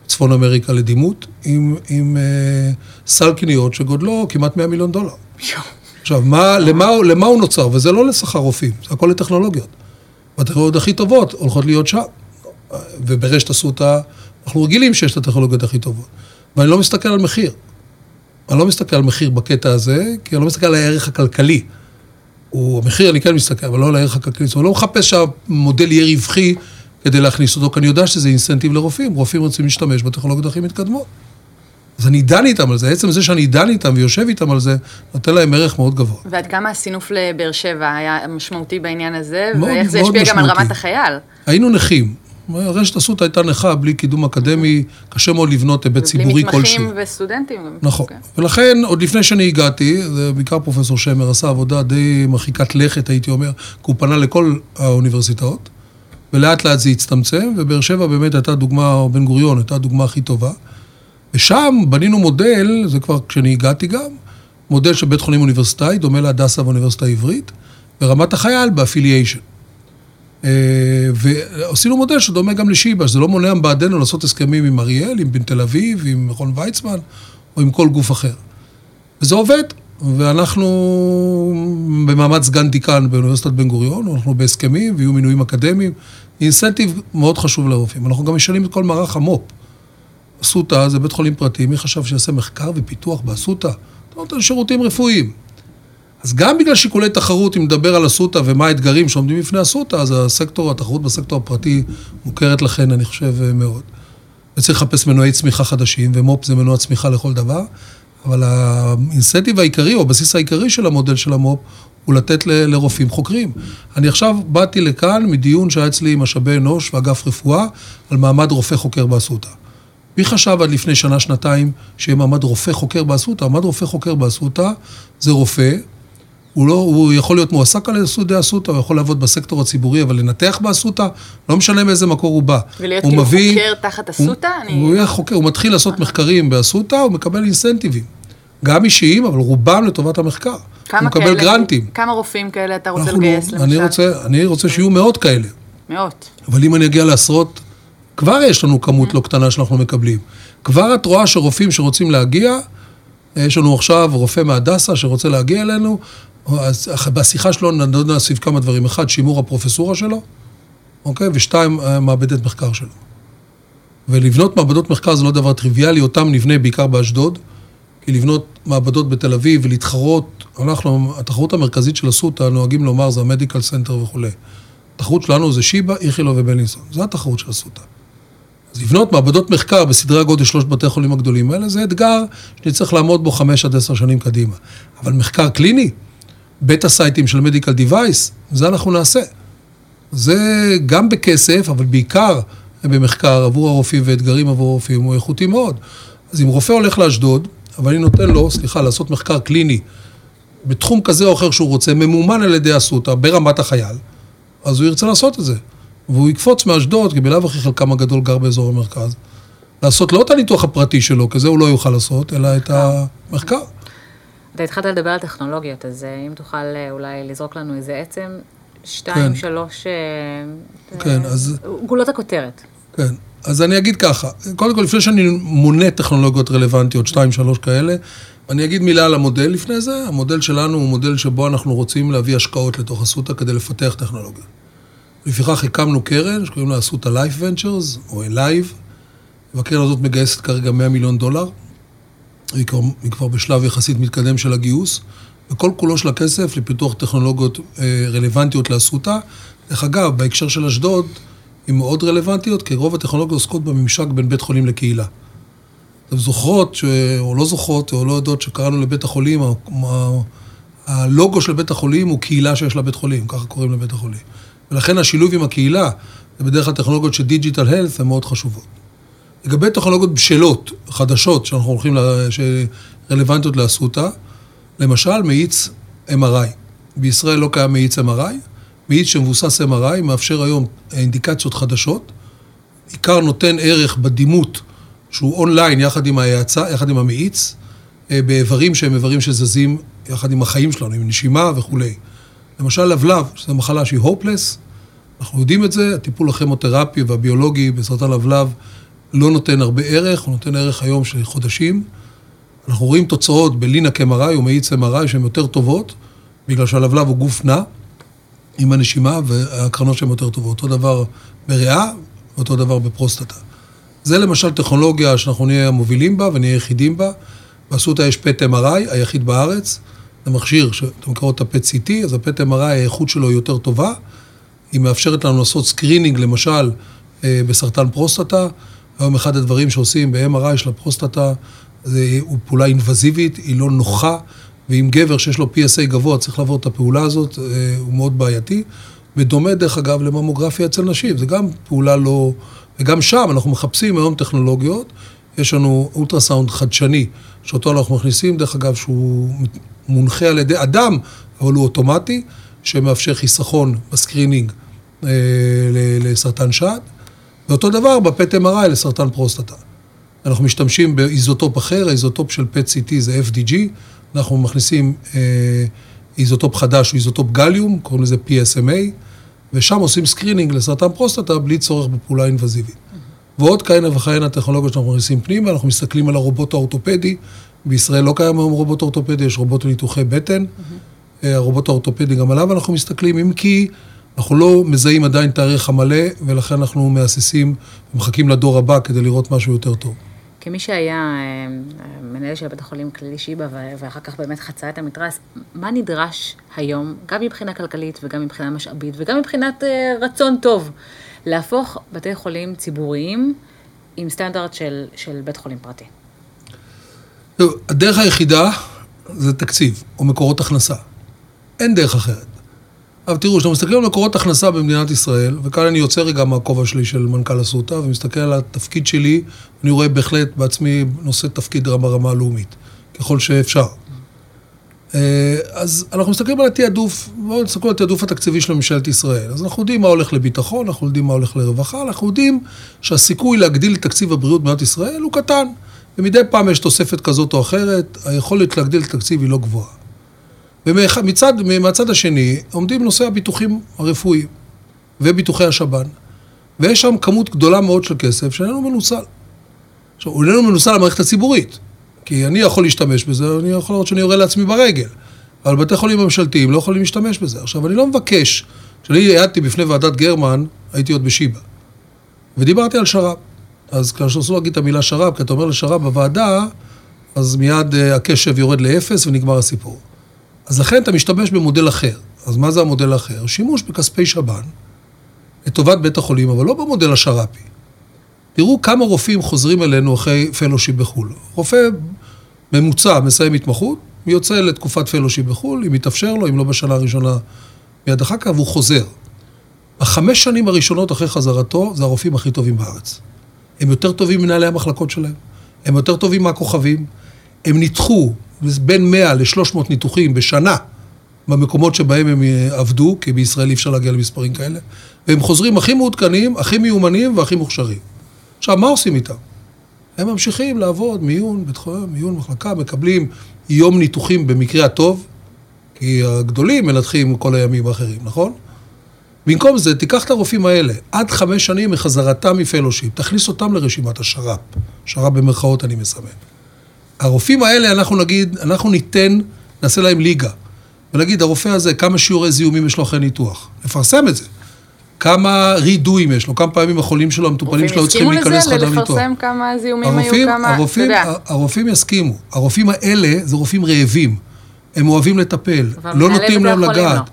בצפון אמריקה לדימות, עם, עם אה, סל קניות שגודלו כמעט 100 מיליון דולר. עכשיו, מה, למה, למה הוא נוצר? וזה לא לשכר רופאים, זה הכל לטכנולוגיות. והטכנולוגיות הכי טובות הולכות להיות שם. וברשת אסותא, אנחנו רגילים שיש את הטכנולוגיות הכי טובות. ואני לא מסתכל על מחיר. אני לא מסתכל על מחיר בקטע הזה, כי אני לא מסתכל על הערך הכלכלי. הוא, המחיר אני כן מסתכל, אבל לא על הערך הכלכלי. זאת אומרת, לא מחפש שהמודל יהיה רווחי כדי להכניס אותו, כי אני יודע שזה אינסנטיב לרופאים. רופאים רוצים להשתמש בטכנולוגיות הכי מתקדמות. אז אני דן איתם על זה, עצם זה שאני דן איתם ויושב איתם על זה, נותן להם ערך מאוד גבוה. ועד כמה הסינוף לבאר שבע היה משמעותי בעניין הזה, מאוד, ואיך זה השפיע גם על רמת החייל? היינו נכים. רשת אסותא הייתה נכה בלי קידום אקדמי, קשה מאוד לבנות היבט ציבורי כלשהו. בלי מתמחים וסטודנטים. נכון. Okay. אוקיי. ולכן, עוד לפני שאני הגעתי, זה בעיקר פרופסור שמר עשה עבודה די מרחיקת לכת, הייתי אומר, כי הוא פנה לכל האוניברסיטאות, ולאט לאט זה הצטמצם, ובאר שבע באמת הייתה דוגמה, או בן גוריון הייתה הדוגמה הכי טובה. ושם בנינו מודל, זה כבר כשאני הגעתי גם, מודל של בית חולים אוניברסיטאי, דומה להדסה באוניברסיטה העברית, ברמת החייל באפיליאציה. אה, ועשינו מודל שדומה גם לשיבא, שזה לא מונע בעדנו לעשות הסכמים עם אריאל, עם אונ' תל אביב, עם מכון ויצמן, או עם כל גוף אחר. וזה עובד, ואנחנו במעמד סגן דיקן באוניברסיטת בן גוריון, אנחנו בהסכמים ויהיו מינויים אקדמיים, אינסנטיב מאוד חשוב לרופאים. אנחנו גם משנים את כל מערך המו"פ. אסותא זה בית חולים פרטי, מי חשב שיעשה מחקר ופיתוח באסותא? אתה נותן שירותים רפואיים. אז גם בגלל שיקולי תחרות, אם נדבר על אסותא ומה האתגרים שעומדים בפני אסותא, אז הסקטור, התחרות בסקטור הפרטי מוכרת לכן, אני חושב, מאוד. וצריך לחפש מנועי צמיחה חדשים, ומו"פ זה מנוע צמיחה לכל דבר, אבל האינסנטיב העיקרי, או הבסיס העיקרי של המודל של המו"פ, הוא לתת ל- לרופאים חוקרים. אני עכשיו באתי לכאן מדיון שהיה אצלי עם משאבי אנוש ואגף רפואה, על מעמד רופא חוקר באסותא. מי חשב עד לפני שנה, שנתיים, שיהיה מעמד רופא חוקר באסותא? מעמד רופא חוקר באסותא זה רופא, הוא, לא, הוא יכול להיות מועסק על ידי אסותא, הוא יכול לעבוד בסקטור הציבורי, אבל לנתח באסותא, לא משנה מאיזה מקור הוא בא. ולהיות כאילו מביא, חוקר תחת אסותא? הוא, אני... הוא חוקר, הוא מתחיל לעשות מחקרים באסותא, הוא מקבל אינסנטיבים. גם אישיים, אבל רובם לטובת המחקר. הוא מקבל כאלה, גרנטים. כמה רופאים כאלה אתה רוצה לגייס, למשל? אני רוצה, אני רוצה שיהיו מאות כאלה. מאות. אבל אם אני אגיע לעשרות, כבר יש לנו כמות לא קטנה שאנחנו מקבלים. כבר את רואה שרופאים שרוצים להגיע, יש לנו עכשיו רופא מהדסה שרוצה להגיע אלינו, אז בשיחה שלו נדון סביב כמה דברים. אחד, שימור הפרופסורה שלו, אוקיי? ושתיים, מעבדת מחקר שלו. ולבנות מעבדות מחקר זה לא דבר טריוויאלי, אותם נבנה בעיקר באשדוד, כי לבנות מעבדות בתל אביב ולהתחרות, אנחנו, התחרות המרכזית של אסותא, נוהגים לומר, זה ה medical center וכולי. התחרות שלנו זה שיבא, איכילוב ובלינסון. זו התחרות של אסותא. אז לבנות מעבדות מחקר בסדרי הגודל של שלושת בתי החולים הגדולים האלה, זה אתגר שנצטרך לעמוד בו חמש עד עשר שנים קדימה. אבל מחקר קליני, beta site ים של medical device, זה אנחנו נעשה. זה גם בכסף, אבל בעיקר במחקר עבור הרופאים ואתגרים עבור הרופאים, הוא איכותי מאוד. אז אם רופא הולך לאשדוד, אבל אני נותן לו, סליחה, לעשות מחקר קליני בתחום כזה או אחר שהוא רוצה, ממומן על ידי אסותא, ברמת החייל, אז הוא ירצה לעשות את זה. והוא יקפוץ מאשדוד, כי בלאו הכי חלקם הגדול גר באזור המרכז, לעשות לא את הניתוח הפרטי שלו, כי זה הוא לא יוכל לעשות, אלא את המחקר. אתה התחלת לדבר על טכנולוגיות, אז אה, אם תוכל אה, אולי לזרוק לנו איזה עצם, שתיים, כן. שלוש, אה, כן, אז... גולות הכותרת. כן, אז אני אגיד ככה, קודם כל, לפני שאני מונה טכנולוגיות רלוונטיות, שתיים, שלוש כאלה, אני אגיד מילה על המודל לפני זה. המודל שלנו הוא מודל שבו אנחנו רוצים להביא השקעות לתוך אסותא כדי לפתח טכנולוגיה. לפיכך הקמנו קרן שקוראים לה אסותא Life Ventures, או Alive, והקרן הזאת מגייסת כרגע 100 מיליון דולר. היא כבר, היא כבר בשלב יחסית מתקדם של הגיוס, וכל כולו של הכסף לפיתוח טכנולוגיות אה, רלוונטיות לאסותא. דרך אגב, בהקשר של אשדוד, הן מאוד רלוונטיות, כי רוב הטכנולוגיות עוסקות בממשק בין בית חולים לקהילה. אתם זוכרות, ש... או לא זוכרות, או לא יודעות, שקראנו לבית החולים, הלוגו של בית החולים הוא קהילה שיש לה בית חולים, ככה קוראים לבית החולים. ולכן השילוב עם הקהילה, זה בדרך כלל טכנולוגיות של דיג'יטל הלף, הן מאוד חשובות. לגבי טכנולוגיות בשלות, חדשות, שאנחנו הולכים, לה, שרלוונטיות לאסותא, למשל מאיץ MRI. בישראל לא קיים מאיץ MRI, מאיץ שמבוסס MRI מאפשר היום אינדיקציות חדשות, עיקר נותן ערך בדימות שהוא אונליין יחד עם ההאצה, יחד עם המאיץ, אה, באיברים שהם איברים שזזים יחד עם החיים שלנו, עם נשימה וכולי. למשל לבלב, שזו מחלה שהיא הופלס, אנחנו יודעים את זה, הטיפול הכימותרפי והביולוגי בסרטן לבלב לא נותן הרבה ערך, הוא נותן ערך היום של חודשים. אנחנו רואים תוצאות בלינק MRI או מאיץ MRI שהן יותר טובות, בגלל שהלבלב הוא גוף נע עם הנשימה והקרנות שהן יותר טובות. אותו דבר בריאה ואותו דבר בפרוסטטה. זה למשל טכנולוגיה שאנחנו נהיה המובילים בה ונהיה יחידים בה. באסותא יש פט MRI, היחיד בארץ. זה מכשיר שאתם מכירות את הפט CT, אז הפט MRI, האיכות שלו היא יותר טובה. היא מאפשרת לנו לעשות screening, למשל, אה, בסרטן פרוסטטה. היום אחד הדברים שעושים ב-MRI של הפרוסטטה, זה פעולה אינבזיבית, היא לא נוחה, ואם גבר שיש לו PSA גבוה צריך לעבור את הפעולה הזאת, אה, הוא מאוד בעייתי. בדומה, דרך אגב, לממוגרפיה אצל נשים, זה גם פעולה לא... וגם שם אנחנו מחפשים היום טכנולוגיות. יש לנו אולטרסאונד חדשני, שאותו אנחנו מכניסים, דרך אגב, שהוא מונחה על ידי אדם, אבל הוא אוטומטי, שמאפשר חיסכון ב screening אה, לסרטן שד. ואותו דבר ב PET MRI לסרטן פרוסטטה. אנחנו משתמשים באיזוטופ אחר, האיזוטופ של PET CT זה FDG, אנחנו מכניסים אה, איזוטופ חדש, הוא איזוטופ גליום, קוראים לזה PSMA, ושם עושים screening לסרטן פרוסטטה בלי צורך בפעולה אינבזיבית. ועוד כהנה וכהנה טכנולוגיות שאנחנו מכניסים פנימה, אנחנו מסתכלים על הרובוט האורתופדי, בישראל לא קיים היום רובוט אורתופדי, יש רובוט לניתוחי בטן, mm-hmm. הרובוט האורתופדי גם עליו אנחנו מסתכלים, אם כי אנחנו לא מזהים עדיין הערך המלא, ולכן אנחנו מהססים ומחכים לדור הבא כדי לראות משהו יותר טוב. כמי שהיה אה, מנהל של בית החולים כללי שיבא, ואחר כך באמת חצה את המתרס, מה נדרש היום, גם מבחינה כלכלית וגם מבחינה משאבית וגם מבחינת אה, רצון טוב, להפוך בתי חולים ציבוריים עם סטנדרט של, של בית חולים פרטי? הדרך היחידה זה תקציב או מקורות הכנסה. אין דרך אחרת. אבל תראו, כשאנחנו מסתכלים על מקורות הכנסה במדינת ישראל, וכאן אני יוצא רגע מהכובע שלי של מנכ"ל אסותא, ומסתכל על התפקיד שלי, אני רואה בהחלט בעצמי נושא תפקיד ברמה הלאומית, ככל שאפשר. אה, אז אנחנו מסתכלים על התעדוף, בואו נסתכל על התעדוף התקציבי של ממשלת ישראל. אז אנחנו יודעים מה הולך לביטחון, אנחנו יודעים מה הולך לרווחה, אנחנו יודעים שהסיכוי להגדיל את תקציב הבריאות במדינת ישראל הוא קטן. ומדי פעם יש תוספת כזאת או אחרת, היכולת להגדיל את התקציב היא לא גבוהה. ומהצד השני עומדים נושאי הביטוחים הרפואיים וביטוחי השב"ן. ויש שם כמות גדולה מאוד של כסף שאיננו מנוצל. עכשיו, הוא איננו מנוצל למערכת הציבורית, כי אני יכול להשתמש בזה, אני יכול לראות שאני יורה לעצמי ברגל. אבל בתי חולים ממשלתיים לא יכולים להשתמש בזה. עכשיו, אני לא מבקש, כשאני העדתי בפני ועדת גרמן, הייתי עוד בשיבא, ודיברתי על שר"פ. אז כאשר אסור להגיד את המילה שר"פ, כי אתה אומר לשר"פ בוועדה, אז מיד uh, הקשב יורד לאפס ונגמר הסיפור. אז לכן אתה משתמש במודל אחר. אז מה זה המודל האחר? שימוש בכספי שב"ן לטובת בית החולים, אבל לא במודל השר"פי. תראו כמה רופאים חוזרים אלינו אחרי פלושיפ בחו"ל. רופא ממוצע מסיים התמחות, יוצא לתקופת פלושיפ בחו"ל, אם יתאפשר לו, אם לא בשנה הראשונה, מיד אחר כך, והוא חוזר. החמש שנים הראשונות אחרי חזרתו, זה הרופאים הכי טובים בארץ. הם יותר טובים מנהלי המחלקות שלהם, הם יותר טובים מהכוכבים, הם ניתחו בין 100 ל-300 ניתוחים בשנה במקומות שבהם הם עבדו, כי בישראל אי אפשר להגיע למספרים כאלה, והם חוזרים הכי מעודכנים, הכי מיומנים והכי מוכשרים. עכשיו, מה עושים איתם? הם ממשיכים לעבוד, מיון, בית חולים, מיון מחלקה, מקבלים יום ניתוחים במקרה הטוב, כי הגדולים מנתחים כל הימים האחרים, נכון? במקום זה, תיקח את הרופאים האלה, עד חמש שנים מחזרתם מפלושיפ, תכניס אותם לרשימת השר"פ, שר"פ במרכאות אני מסמן. הרופאים האלה, אנחנו נגיד, אנחנו ניתן, נעשה להם ליגה, ונגיד, הרופא הזה, כמה שיעורי זיהומים יש לו אחרי ניתוח. נפרסם את זה. כמה רידויים יש לו, כמה פעמים החולים שלו, המטופלים שלו, צריכים להיכנס לחדר ניתוח. רופאים הסכימו לזה, לפרסם כמה זיהומים היו, כמה, הרופאים, אתה יודע. הרופאים יסכימו. הרופאים האלה זה רופאים רעבים. הם אוהבים לטפל, לא נותנים להם לגעת.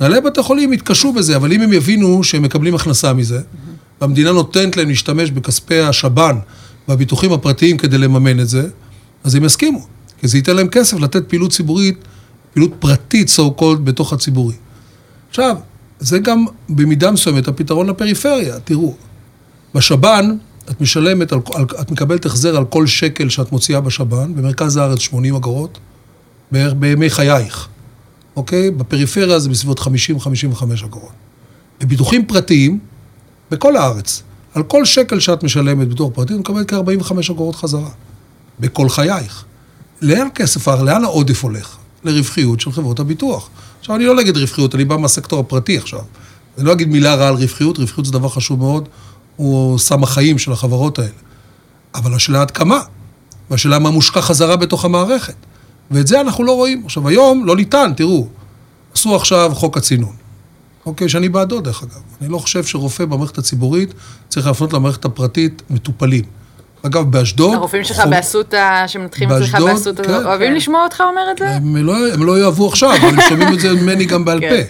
מנהלי בתי חולים יתקשו בזה, אבל אם הם יבינו שהם מקבלים הכנסה מזה, והמדינה נותנת להם להשתמש בכספי השב"ן והביטוחים הפרטיים כדי לממן את זה, אז הם יסכימו. כי זה ייתן להם כסף לתת פעילות ציבורית, פעילות פרטית, so called, בתוך הציבורי. עכשיו, זה גם במידה מסוימת הפתרון לפריפריה. תראו, בשב"ן את משלמת, על, על, את מקבלת החזר על כל שקל שאת מוציאה בשב"ן, במרכז הארץ 80 אגורות, בערך בימי חייך, אוקיי? בפריפריה זה בסביבות 50-55 אגורות. בביטוחים פרטיים, בכל הארץ, על כל שקל שאת משלמת ביטוח פרטי, את מקבלת כ-45 אגורות חזרה. בכל חייך. לאן הכסף, לאן העודף הולך? לרווחיות של חברות הביטוח. עכשיו, אני לא נגד רווחיות, אני בא מהסקטור הפרטי עכשיו. אני לא אגיד מילה רעה על רווחיות, רווחיות זה דבר חשוב מאוד, הוא סם החיים של החברות האלה. אבל השאלה עד כמה, והשאלה מה מושקע חזרה בתוך המערכת. ואת זה אנחנו לא רואים. עכשיו, היום לא ניתן, תראו, עשו עכשיו חוק הצינון. אוקיי, שאני בעדו דרך אגב. אני לא חושב שרופא במערכת הציבורית צריך להפנות למערכת הפרטית מטופלים. אגב, באשדוד... הרופאים שלך חום... באסותא, שמנתחים אצלך באסותא, כן, אוהבים כן. לשמוע אותך אומר את זה? הם לא, הם לא יאהבו עכשיו, אבל הם שומעים את זה ממני גם בעל כן.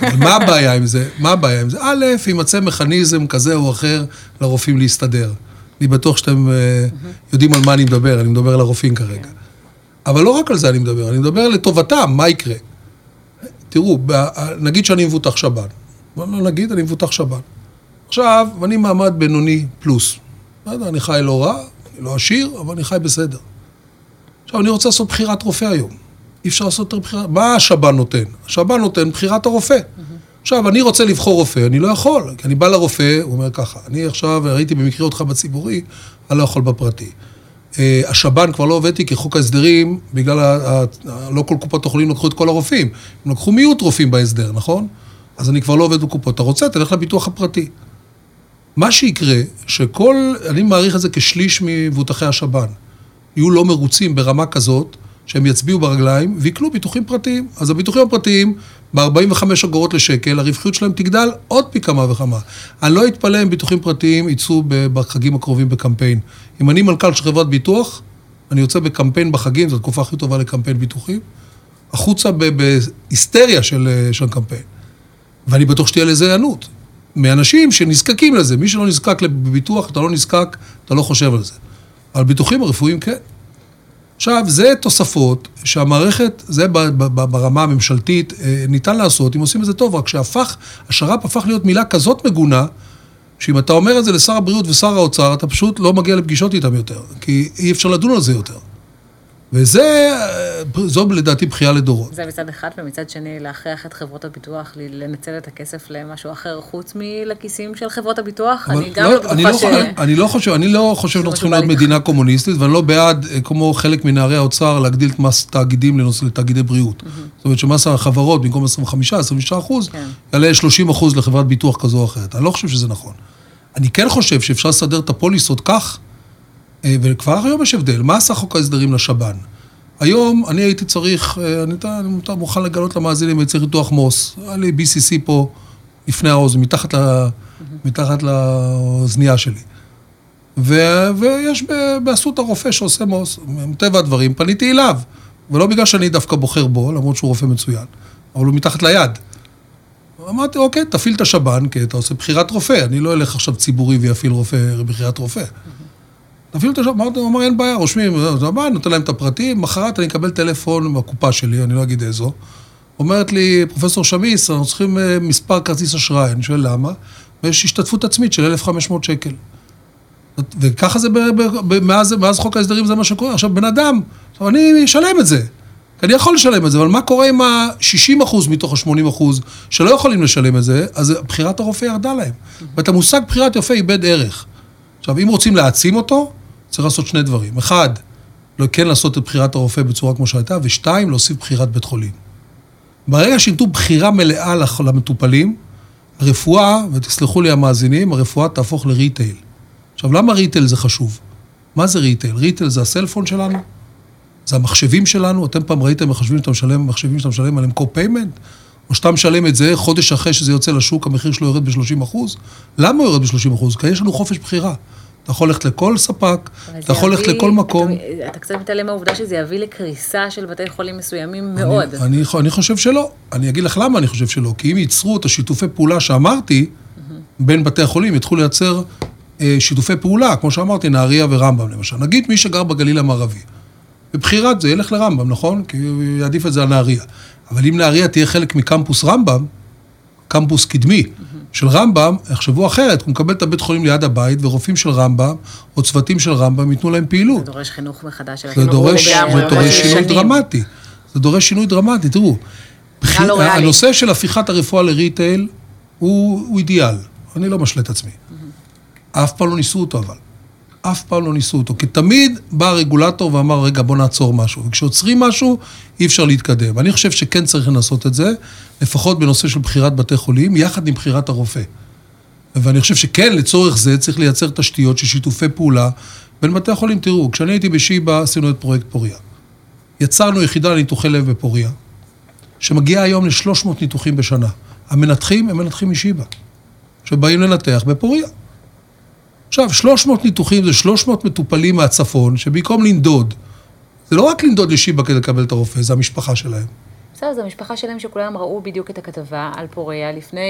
פה. מה הבעיה עם זה? מה הבעיה עם זה? א', יימצא מכניזם כזה או אחר לרופאים להסתדר. אני בטוח שאתם mm-hmm. יודעים על מה אני מדבר, אני מדבר על הרופאים כרגע. אבל לא רק על זה אני מדבר, אני מדבר לטובתם, מה יקרה? תראו, נגיד שאני מבוטח שב"ן. לא נגיד, אני מבוטח שב"ן. עכשיו, אני מעמד בינוני פלוס. יודע, אני חי לא רע, אני לא עשיר, אבל אני חי בסדר. עכשיו, אני רוצה לעשות בחירת רופא היום. אי אפשר לעשות יותר בחירת... מה השב"ן נותן? השב"ן נותן בחירת הרופא. עכשיו, אני רוצה לבחור רופא, אני לא יכול. כי אני בא לרופא, הוא אומר ככה, אני עכשיו ראיתי במקרה אותך בציבורי, אני לא יכול בפרטי. אה, השב"ן כבר לא עובד איתי כחוק ההסדרים, בגלל, ה, ה, לא כל קופות החולים לקחו את כל הרופאים. הם לקחו מיעוט רופאים בהסדר, נכון? אז אני כבר לא עובד בקופות. אתה רוצה, תלך לביטוח הפרטי. מה שיקרה, שכל, אני מעריך את זה כשליש ממבוטחי השב"ן, יהיו לא מרוצים ברמה כזאת, שהם יצביעו ברגליים ויקנו ביטוחים פרטיים. אז הביטוחים הפרטיים, ב-45 אגורות לשקל, הרווחיות שלהם תגדל עוד פי כמה וכמה. אני לא אתפלא אם ביטוחים פרטיים יצאו בחגים הקרובים בקמפיין. אם אני מנכ"ל של חברת ביטוח, אני יוצא בקמפיין בחגים, זו התקופה הכי טובה לקמפיין ביטוחים, החוצה בהיסטריה של, של קמפיין. ואני בטוח שתהיה לזה היענות. מאנשים שנזקקים לזה. מי שלא נזקק לביטוח, אתה לא נזקק, אתה לא חושב על זה. על ביטוחים הרפואיים כן. עכשיו, זה תוספות שהמערכת, זה ברמה הממשלתית, אה, ניתן לעשות, אם עושים את זה טוב, רק שהפך, השר"פ הפך להיות מילה כזאת מגונה, שאם אתה אומר את זה לשר הבריאות ושר האוצר, אתה פשוט לא מגיע לפגישות איתם יותר, כי אי אפשר לדון על זה יותר. וזה, זו לדעתי בכייה לדורות. זה מצד אחד, ומצד שני להכריח את חברות הביטוח לנצל את הכסף למשהו אחר חוץ מלכיסים של חברות הביטוח. אני גם לא, בטוחה לא ש... אני לא חושב, אני לא חושב שאנחנו צריכים להיות מדינה קומוניסטית, ואני לא בעד, אה, כמו חלק מנערי האוצר, להגדיל את מס תאגידים לנושא לתאגידי בריאות. זאת אומרת שמס החברות, במקום 25-26 אחוז, כן. יעלה 30 אחוז לחברת ביטוח כזו או אחרת. אני לא חושב שזה נכון. אני כן חושב שאפשר לסדר את הפוליסות כך, וכבר היום יש הבדל. מה עשה חוק ההסדרים לשב"ן? היום אני הייתי צריך, אה, אני אני מוכן לגלות למאזינים, הייתי צריך ניתוח מוס. היה לי BCC פה לפני האוזן, מתחת, ל, מתחת לאוזנייה שלי. ו, ויש באסותא רופא שעושה מוס. מטבע הדברים, פניתי אליו. ולא בגלל שאני דווקא בוחר בו, למרות שהוא רופא מצוין, אבל הוא מתחת ליד. אמרתי, אוקיי, תפעיל את השב"ן, כי אתה עושה בחירת רופא. אני לא אלך עכשיו ציבורי ויפעיל רופא, בחירת רופא. תפעיל את השב"ן, אמרתי, הוא אמר, אין בעיה, רושמים, שב"ן, נותן להם את הפרטים, מחרת אני אקבל טלפון מהקופה שלי, אני לא אגיד איזו. אומרת לי, פרופסור שמיס, אנחנו צריכים אה, מספר כרטיס אשראי. אני שואל למה? ויש השתתפות עצמית של 1,500 שקל. וככה זה, ב, ב, ב, מאז, מאז חוק ההסדרים זה מה שקורה. עכשיו, בן אדם, עכשיו אני אשלם את זה. אני יכול לשלם את זה, אבל מה קורה עם ה-60% מתוך ה-80% שלא יכולים לשלם את זה, אז בחירת הרופא ירדה להם. ואת המושג בחירת רופא איבד ערך. עכשיו, אם רוצים להעצים אותו, צריך לעשות שני דברים. אחד, לא כן לעשות את בחירת הרופא בצורה כמו שהייתה, ושתיים, להוסיף בחירת בית חולים. ברגע שייתנו בחירה מלאה למטופלים, הרפואה, ותסלחו לי המאזינים, הרפואה תהפוך ל retail. עכשיו, למה retail זה חשוב? מה זה retail? retail זה הסלפון שלנו, זה המחשבים שלנו. אתם פעם ראיתם מחשבים שאתה משלם, מחשבים שאתה משלם עליהם co-payment? או שאתה משלם את זה חודש אחרי שזה יוצא לשוק, המחיר שלו יורד ב-30 אחוז? למה הוא יורד ב-30 אחוז? כי יש לנו חופש בחירה. אתה יכול ללכת לכל ספק, אתה יכול ללכת לכל מקום. אתה, אתה קצת מתעלם מהעובדה שזה יביא לקריסה של בתי חולים מסוימים מאוד. אני, אני, אני חושב שלא. אני אגיד לך למה אני חושב שלא. כי אם ייצרו את השיתופי פעולה שאמרתי, בין בתי החולים, יתחילו לייצר אה, שיתופי פעולה, כמו שאמרתי, נהריה ורמב"ם למשל. נגיד מי שגר בגליל המערבי. בבחירת זה ילך לרמב"ם, נכון? כי הוא יעדיף את זה על נהריה. אבל אם נהריה תהיה חלק מקמפוס רמב"ם, קמפוס קדמי של רמב"ם, יחשבו אחרת, הוא מקבל את הבית חולים ליד הבית, ורופאים של רמב"ם, או צוותים של רמב"ם, ייתנו להם פעילות. זה דורש חינוך מחדש של זה החינוך. דורש, לגמרי, זה דורש שינוי. דרמטי. זה דורש שינוי דרמטי, תראו. לא. הנושא של הפיכת הרפואה לריטייל הוא, הוא אידיאל, אני לא משלה את עצמי. אף פעם לא ניסו אותו אבל. אף פעם לא ניסו אותו. כי תמיד בא הרגולטור ואמר, רגע, בוא נעצור משהו. וכשעוצרים משהו, אי אפשר להתקדם. אני חושב שכן צריך לנסות את זה, לפחות בנושא של בחירת בתי חולים, יחד עם בחירת הרופא. ואני חושב שכן, לצורך זה צריך לייצר תשתיות של שיתופי פעולה בין בתי החולים. תראו, כשאני הייתי בשיבא, עשינו את פרויקט פוריה. יצרנו יחידה לניתוחי לב בפוריה, שמגיעה היום ל-300 ניתוחים בשנה. המנתחים הם מנתחים משיבא, שבאים לנתח בפוריה. עכשיו, 300 ניתוחים זה 300 מטופלים מהצפון, שבמקום לנדוד, זה לא רק לנדוד לשיבא כדי לקבל את הרופא, זה המשפחה שלהם. בסדר, זו המשפחה שלהם שכולם ראו בדיוק את הכתבה על פוריה לפני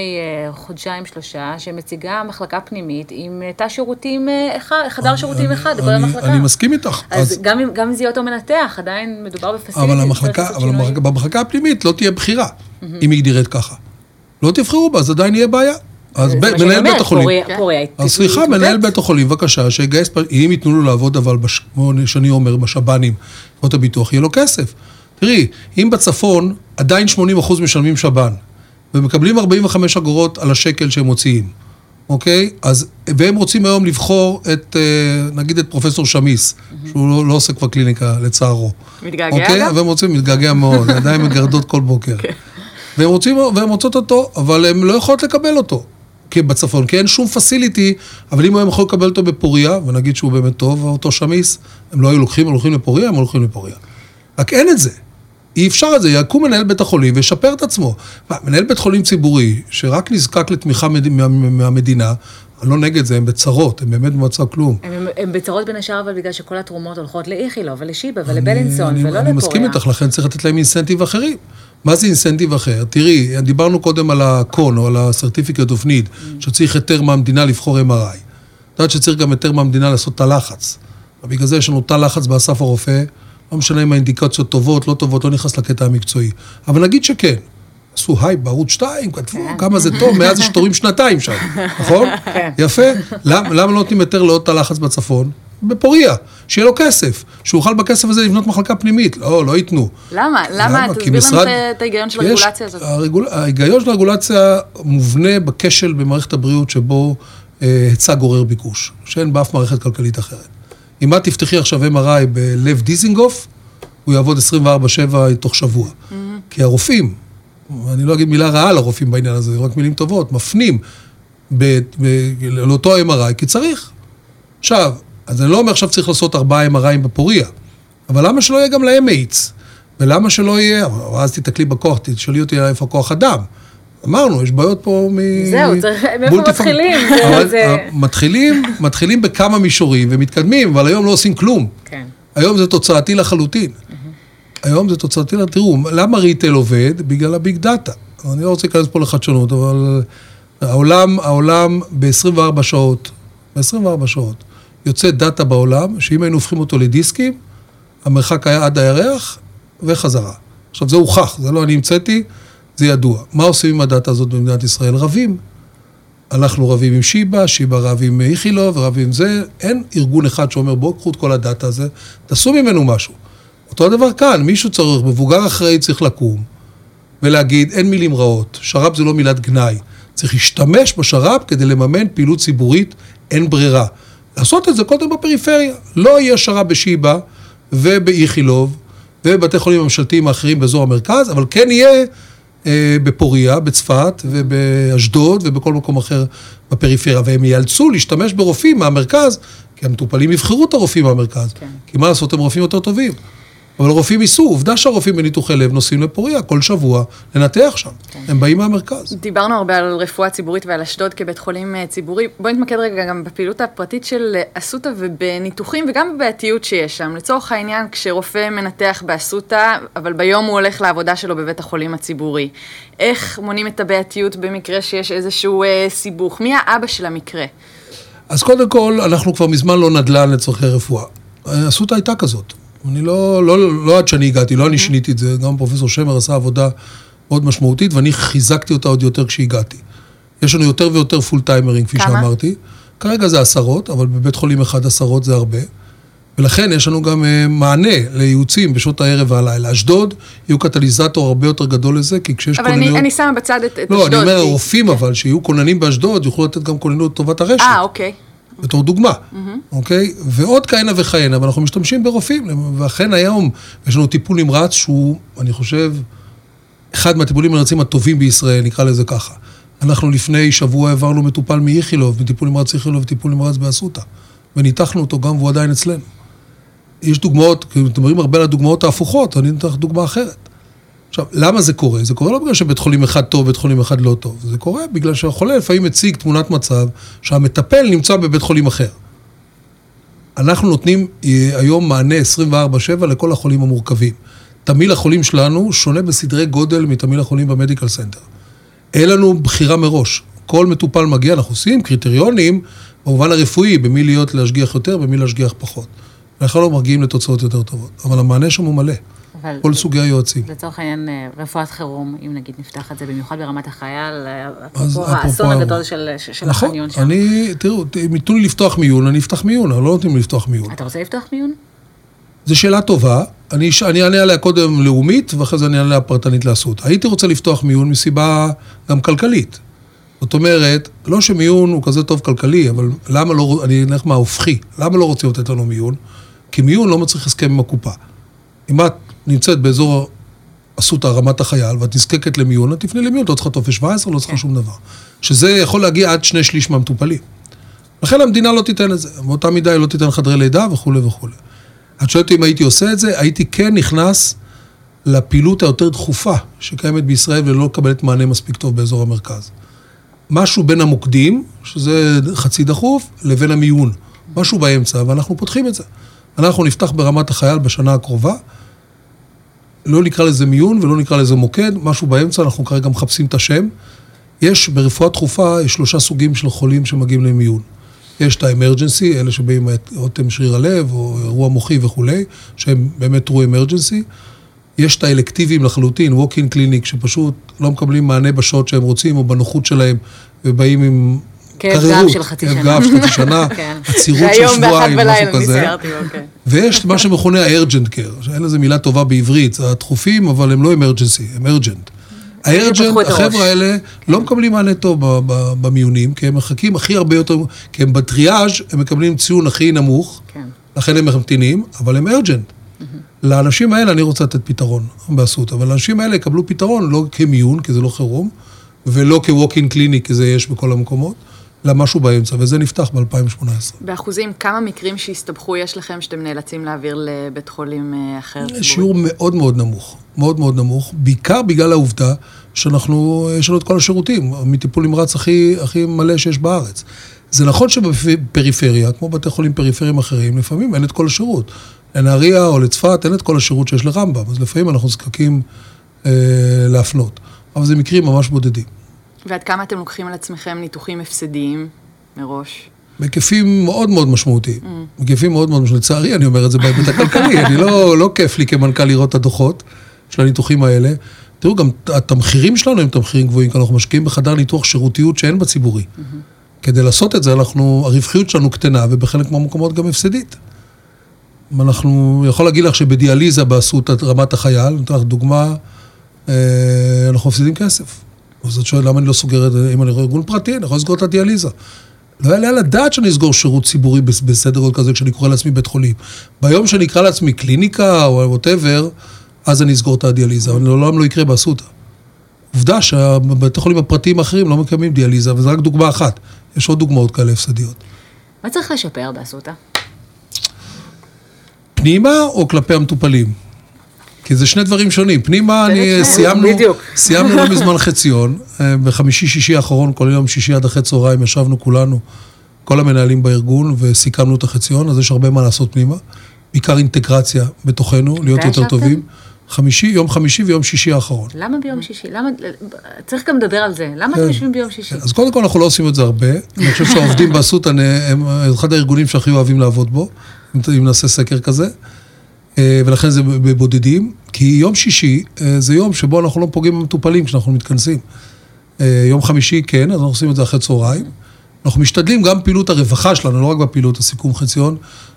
אה, חודשיים שלושה, שמציגה מחלקה פנימית עם אה, תא שירותים אה, אחד, חדר שירותים אני- אחד אני- המחלקה. אני מסכים איתך. אז גם אם גם אם זה יהיה אותו מנתח, עדיין מדובר בפסיליטי. אבל המחלקה, אבל המחלקה, במחלקה הפנימית לא תהיה בחירה, אם היא נראית ככה. לא תבחרו בה, אז עדיין יהיה בעיה. אז מנהל בית החולים. אז סליחה, מנהל בית החולים, בבקשה, שיגייס, אם ייתנו לו לעבוד, אבל, כמו שאני אומר, בשב"נים, חברות הביטוח, יהיה לו כסף. תראי, אם בצפון עדיין 80% משלמים שב"ן, ומקבלים 45 אגורות על השקל שהם מוציאים, אוקיי? אז, והם רוצים היום לבחור את, אה, נגיד את פרופסור שמיס, שהוא לא, לא עושה כבר קליניקה, לצערו. מתגעגע אוקיי? אליו? והם רוצים, מתגעגע מאוד, עדיין מגרדות כל בוקר. והם רוצים, והם רוצות אותו, אבל הם לא יכולות לקבל אותו. בצפון, כי אין שום פסיליטי, אבל אם הם יכולים לקבל אותו בפוריה, ונגיד שהוא באמת טוב, אותו שמיס, הם לא היו לוקחים, הם הולכים לפוריה, הם הולכים לפוריה. רק אין את זה. אי אפשר את זה, יקום מנהל בית החולים וישפר את עצמו. מה, מנהל בית חולים ציבורי, שרק נזקק לתמיכה מד... מה... מהמדינה, אני לא נגד זה, הם בצרות, הם באמת במצב כלום. הם, הם בצרות בין השאר, אבל בגלל שכל התרומות הולכות לאיכילוב ולשיבא ולבלינסון, אני, ולא אני לפוריה. מסכים איתך, לכן צריך לתת להם אינסנטיב אחרים. מה זה אינסנטיב אחר? תראי, דיברנו קודם על הקון או על ה-certificate of need, שצריך היתר מהמדינה לבחור MRI. את יודעת שצריך גם היתר מהמדינה לעשות תא לחץ. ובגלל זה יש לנו תא לחץ באסף הרופא, לא משנה אם האינדיקציות טובות, לא טובות, לא נכנס לקטע המקצועי. אבל נגיד שכן. עשו הייפ בערוץ 2, כתבו כמה זה טוב, מאז יש תורים שנתיים שם, נכון? יפה. למ- למה לא נותנים היתר לעוד תא לחץ בצפון? בפוריה, שיהיה לו כסף, שהוא יוכל בכסף הזה לבנות מחלקה פנימית. לא, לא ייתנו. למה? למה? כי תסביר לנו משרד- את- את ההיגיון של יש- הרגולציה הזאת. הרגול... ההיגיון של הרגולציה מובנה בכשל במערכת הבריאות שבו אה, היצע גורר ביקוש, שאין באף מערכת כלכלית אחרת. אם את תפתחי עכשיו MRI בלב דיזינגוף, הוא יעבוד 24/7 תוך שבוע. כי הרופאים, אני לא אגיד מילה רעה על הרופאים בעניין הזה, רק מילים טובות, מפנים. ב- ב- לאותו MRI, כי צריך. עכשיו, אז אני לא אומר עכשיו צריך לעשות ארבעה MRIים בפוריה, אבל למה שלא יהיה גם להם מאיץ? ולמה שלא יהיה, אז תתקלי בכוח, תשאלי אותי איפה כוח אדם. אמרנו, יש בעיות פה מ... זהו, צריך- מאיפה מתחילים? זה- אה, מתחילים, מתחילים בכמה מישורים ומתקדמים, אבל היום לא עושים כלום. כן. היום זה תוצאתי לחלוטין. היום זה תוצאתי. תראו, למה retail עובד? בגלל ה big data. אני לא רוצה להיכנס פה לחדשנות, אבל העולם, העולם ב-24 שעות, ב-24 שעות, יוצא data בעולם, שאם היינו הופכים אותו לדיסקים, המרחק היה עד הירח וחזרה. עכשיו, זה הוכח, זה לא אני המצאתי, זה ידוע. מה עושים עם הדאטה הזאת במדינת ישראל? רבים. אנחנו רבים עם שיבא, שיבא רב עם איכילוב, רב עם זה, אין ארגון אחד שאומר בואו קחו את כל הדאטה הזה, תעשו ממנו משהו. אותו הדבר כאן, מישהו צריך, מבוגר אחראי צריך לקום ולהגיד אין מילים רעות, שר"פ זה לא מילת גנאי, צריך להשתמש בשר"פ כדי לממן פעילות ציבורית, אין ברירה. לעשות את זה קודם בפריפריה, לא יהיה שר"פ בשיבא ובאיכילוב ובבתי חולים הממשלתיים האחרים באזור המרכז, אבל כן יהיה אה, בפוריה, בצפת ובאשדוד ובכל מקום אחר בפריפריה, והם ייאלצו להשתמש ברופאים מהמרכז, כי המטופלים יבחרו את הרופאים מהמרכז. כן. כי מה לעשות, הם רופאים יותר טובים. אבל רופאים ייסעו, עובדה שהרופאים בניתוחי לב נוסעים לפוריה כל שבוע לנתח שם. הם באים מהמרכז. דיברנו הרבה על רפואה ציבורית ועל אשדוד כבית חולים אה, ציבורי. בואי נתמקד רגע גם בפעילות הפרטית של אה, אסותא ובניתוחים וגם בבעייתיות שיש שם. לצורך העניין, כשרופא מנתח באסותא, אבל ביום הוא הולך לעבודה שלו בבית החולים הציבורי. איך מונעים את הבעייתיות במקרה שיש איזשהו אה, סיבוך? מי האבא של המקרה? אז קודם כל, אנחנו כבר מזמן לא נדל"ן לצורכי רפואה. אסותא הייתה כזאת. אני לא, לא, לא עד שאני הגעתי, לא אני שיניתי את זה, גם פרופסור שמר עשה עבודה מאוד משמעותית, ואני חיזקתי אותה עוד יותר כשהגעתי. יש לנו יותר ויותר פול טיימרים, כפי כמה? שאמרתי. כרגע זה עשרות, אבל בבית חולים אחד עשרות זה הרבה. ולכן יש לנו גם אה, מענה לייעוצים בשעות הערב והלילה. אשדוד יהיו קטליזטור הרבה יותר גדול לזה, כי כשיש אבל אני, אני שמה בצד את, את לא, אשדוד. אני אומר, כי- הרופאים אבל, שיהיו כוננים באשדוד, יוכלו לתת גם כוננות לטובת הרשת. אה, אוקיי. בתור דוגמה, אוקיי? ועוד כהנה וכהנה, ואנחנו משתמשים ברופאים. ואכן היום יש לנו טיפול נמרץ שהוא, אני חושב, אחד מהטיפולים הנמרצים הטובים בישראל, נקרא לזה ככה. אנחנו לפני שבוע העברנו מטופל מאיכילוב, מטיפול נמרץ איכילוב לטיפול נמרץ באסותא, וניתחנו אותו גם והוא עדיין אצלנו. יש דוגמאות, אתם מדברים הרבה על הדוגמאות ההפוכות, אני אתן לך דוגמה אחרת. עכשיו, למה זה קורה? זה קורה לא בגלל שבית חולים אחד טוב, בית חולים אחד לא טוב. זה קורה בגלל שהחולה לפעמים מציג תמונת מצב שהמטפל נמצא בבית חולים אחר. אנחנו נותנים אה, היום מענה 24/7 לכל החולים המורכבים. תמהיל החולים שלנו שונה בסדרי גודל מתמהיל החולים ב medical center. אין לנו בחירה מראש. כל מטופל מגיע, אנחנו עושים קריטריונים במובן הרפואי, במי להיות להשגיח יותר, במי להשגיח פחות. אנחנו לא מגיעים לתוצאות יותר טובות, אבל המענה שם הוא מלא. אבל כל סוגי היועצים. לצורך העניין, אה, רפואת חירום, אם נגיד נפתח את זה, במיוחד ברמת החייל, אה, אז אפרופו האסון הגדול של של- של נכון, החניון שם. אני, תראו, אם ייתנו לי לפתוח מיון, אני אפתח מיון, אבל לא נותנים לי לפתוח מיון. אתה רוצה לפתוח מיון? זו שאלה טובה, אני, אני אענה עליה קודם לאומית, ואחרי זה אני אענה עליה פרטנית לאסותא. הייתי רוצה לפתוח מיון מסיבה גם כלכלית. זאת אומרת, לא שמיון הוא כזה טוב כלכלי, אבל למה לא, אני אלך מההופכי, למה לא רוצים לתת לנו מיון? כי מיון לא מצריך הסכם עם הקופה. אם את נמצאת באזור אסותא רמת החייל, ואת נזקקת למיון, את תפני למיון, לא צריכה טופס 17, לא צריכה שום דבר. שזה יכול להגיע עד שני שליש מהמטופלים. לכן המדינה לא תיתן את זה. באותה מידה היא לא תיתן חדרי לידה וכולי וכולי. את שואלת אם הייתי עושה את זה, הייתי כן נכנס לפעילות היותר דחופה שקיימת בישראל ולא מקבלת מענה מספיק טוב באזור המרכז. משהו בין המוקדים, שזה חצי דחוף, לבין המיון. משהו באמצע, ואנחנו פותחים את זה. אנחנו נפתח ברמת החייל בשנה הקרובה. לא נקרא לזה מיון ולא נקרא לזה מוקד, משהו באמצע, אנחנו כרגע מחפשים את השם. יש ברפואה דחופה, יש שלושה סוגים של חולים שמגיעים למיון. יש את האמרג'נסי, אלה שבאים מאותם שריר הלב, או אירוע מוחי וכולי, שהם באמת טרו אמרג'נסי. יש את האלקטיביים לחלוטין, walk-in clinic, שפשוט לא מקבלים מענה בשעות שהם רוצים, או בנוחות שלהם, ובאים עם כאב קררות, גב של חצי כאב שנה. גב של חצי שנה, כן. עצירות של שבועיים, משהו כזה. אוקיי. ויש מה שמכונה ה-urgent care, שאין לזה מילה טובה בעברית, הדחופים, אבל הם לא אמרג'נסי, הם urgent. יפתחו הארג'נט. החבר'ה האלה לא מקבלים מענה טוב במיונים, כי הם מחכים הכי הרבה יותר, כי הם בטריאז' הם מקבלים ציון הכי נמוך, כן. לכן הם ממתינים, אבל הם ארג'נט. לאנשים האלה אני רוצה לתת פתרון באסותא, אבל האנשים האלה יקבלו פתרון לא כמיון, כי זה לא חירום, ולא כ-walk-in clinic, כי זה יש בכל המקומות, למשהו באמצע, וזה נפתח ב-2018. באחוזים, כמה מקרים שהסתבכו יש לכם שאתם נאלצים להעביר לבית חולים אה, אחר ציבורי? שיעור מאוד מאוד נמוך, מאוד מאוד נמוך, בעיקר בגלל העובדה שאנחנו, יש לנו את כל השירותים, מטיפול נמרץ הכי, הכי מלא שיש בארץ. זה נכון שבפריפריה, כמו בתי חולים פריפריים אחרים, לפעמים אין את כל השירות. לנהריה או לצפת אין את כל השירות שיש לרמב"ם, אז לפעמים אנחנו נזקקים אה, להפנות. אבל זה מקרים ממש בודדים. ועד כמה אתם לוקחים על עצמכם ניתוחים הפסדיים מראש? בהיקפים מאוד מאוד משמעותיים. Mm. בהיקפים מאוד מאוד משמעותיים. לצערי, אני אומר את זה בהיבט הכלכלי, אני לא, לא כיף לי כמנכ"ל לראות את הדוחות של הניתוחים האלה. תראו, גם התמחירים שלנו הם תמחירים גבוהים, כי אנחנו משקיעים בחדר ניתוח שירותיות שאין בציבורי. Mm-hmm. כדי לעשות את זה, אנחנו, הרווחיות שלנו קטנה, ובחלק מהמקומות גם הפסדית. אנחנו, יכול להגיד לך שבדיאליזה באסותא רמת החייל, נותן לך דוגמה, אה, אנחנו מפסידים כסף. אז את שואלת למה אני לא סוגר את זה, אם אני ארגון פרטי, אני יכול לסגור את הדיאליזה. לא יעלה על הדעת שאני אסגור שירות ציבורי בסדר גודל כזה כשאני קורא לעצמי בית חולים. ביום שאני אקרא לעצמי קליניקה או ווטאבר, אז אני אסגור את הדיאליזה, אבל לעולם לא יקרה באסותא. עובדה שהבתי חולים הפרטיים האחרים לא מקיימים דיאליזה, וזו רק דוגמה אחת. יש עוד דוגמאות כאלה הפסדיות. מה צריך לשפר באסותא? פנימה או כלפי המטופלים? כי זה שני דברים שונים. פנימה, אני סיימנו, סיימנו לא מזמן חציון, אה, בחמישי-שישי האחרון, כל יום שישי עד אחרי צהריים ישבנו כולנו, כל המנהלים בארגון, וסיכמנו את החציון, אז יש הרבה מה לעשות פנימה. בעיקר אינטגרציה בתוכנו, להיות יותר טובים. חמישי, יום חמישי ויום שישי האחרון. למה ביום שישי? למה, צריך גם לדבר על זה. למה אתם כן. יושבים ביום שישי? אז קודם כל אנחנו לא עושים את זה הרבה. אני חושב שהעובדים באסותא הם אחד הארגונים שהכי אוהבים לעבוד בו, אם נעשה סקר כזה. אה, ולכן זה בבודדים, כי יום שישי אה, זה יום שבו אנחנו לא פוגעים במטופלים כשאנחנו מתכנסים. אה, יום חמישי כן, אז אנחנו עושים את זה אחרי צהריים. אנחנו משתדלים גם פעילות הרווחה שלנו, לא רק בפעילות הסיכום חציון,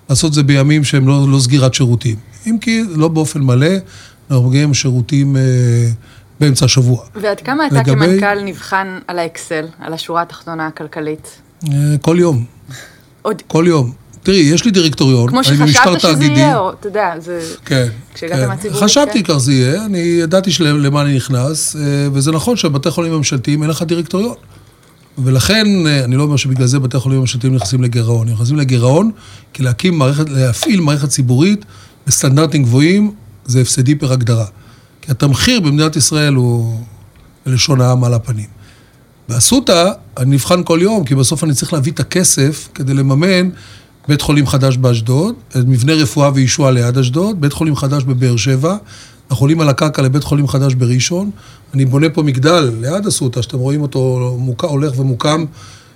לעשות את זה בימים שהם לא, לא סגירת שירותים. אם כי לא באופן מלא, אנחנו מגיעים שירותים אה, באמצע השבוע. ועד כמה אתה לגבי... כמנכ"ל נבחן על האקסל, על השורה התחתונה הכלכלית? אה, כל יום. עוד... כל יום. תראי, יש לי דירקטוריון, כמו שחשבת שזה יהיה, או, אתה יודע, זה... כן, כשהגעת כן. מהציבורית, חשבתי כך זה יהיה, אני ידעתי למה אני נכנס, אה, וזה נכון שבבתי חולים ממשלתיים אין לך דירקטוריון. ולכן, אה, אני לא אומר שבגלל זה בתי חולים ממשלתיים נכנסים לגירעון. הם נכנסים לגירעון כי להקים מערכת, להפעיל מערכת ציבורית בסטנדרטים גבוהים, זה הפסדי פר הגדרה. כי התמחיר במדינת ישראל הוא לשון העם על הפנים. באסותא, אני נבחן כל יום, כי בסוף אני צריך להביא את הכסף כדי לממן בית חולים חדש באשדוד, מבנה רפואה וישועה ליד אשדוד, בית חולים חדש בבאר שבע, אנחנו עולים על הקרקע לבית חולים חדש בראשון, אני בונה פה מגדל ליד אסותא, שאתם רואים אותו מוק... הולך ומוקם,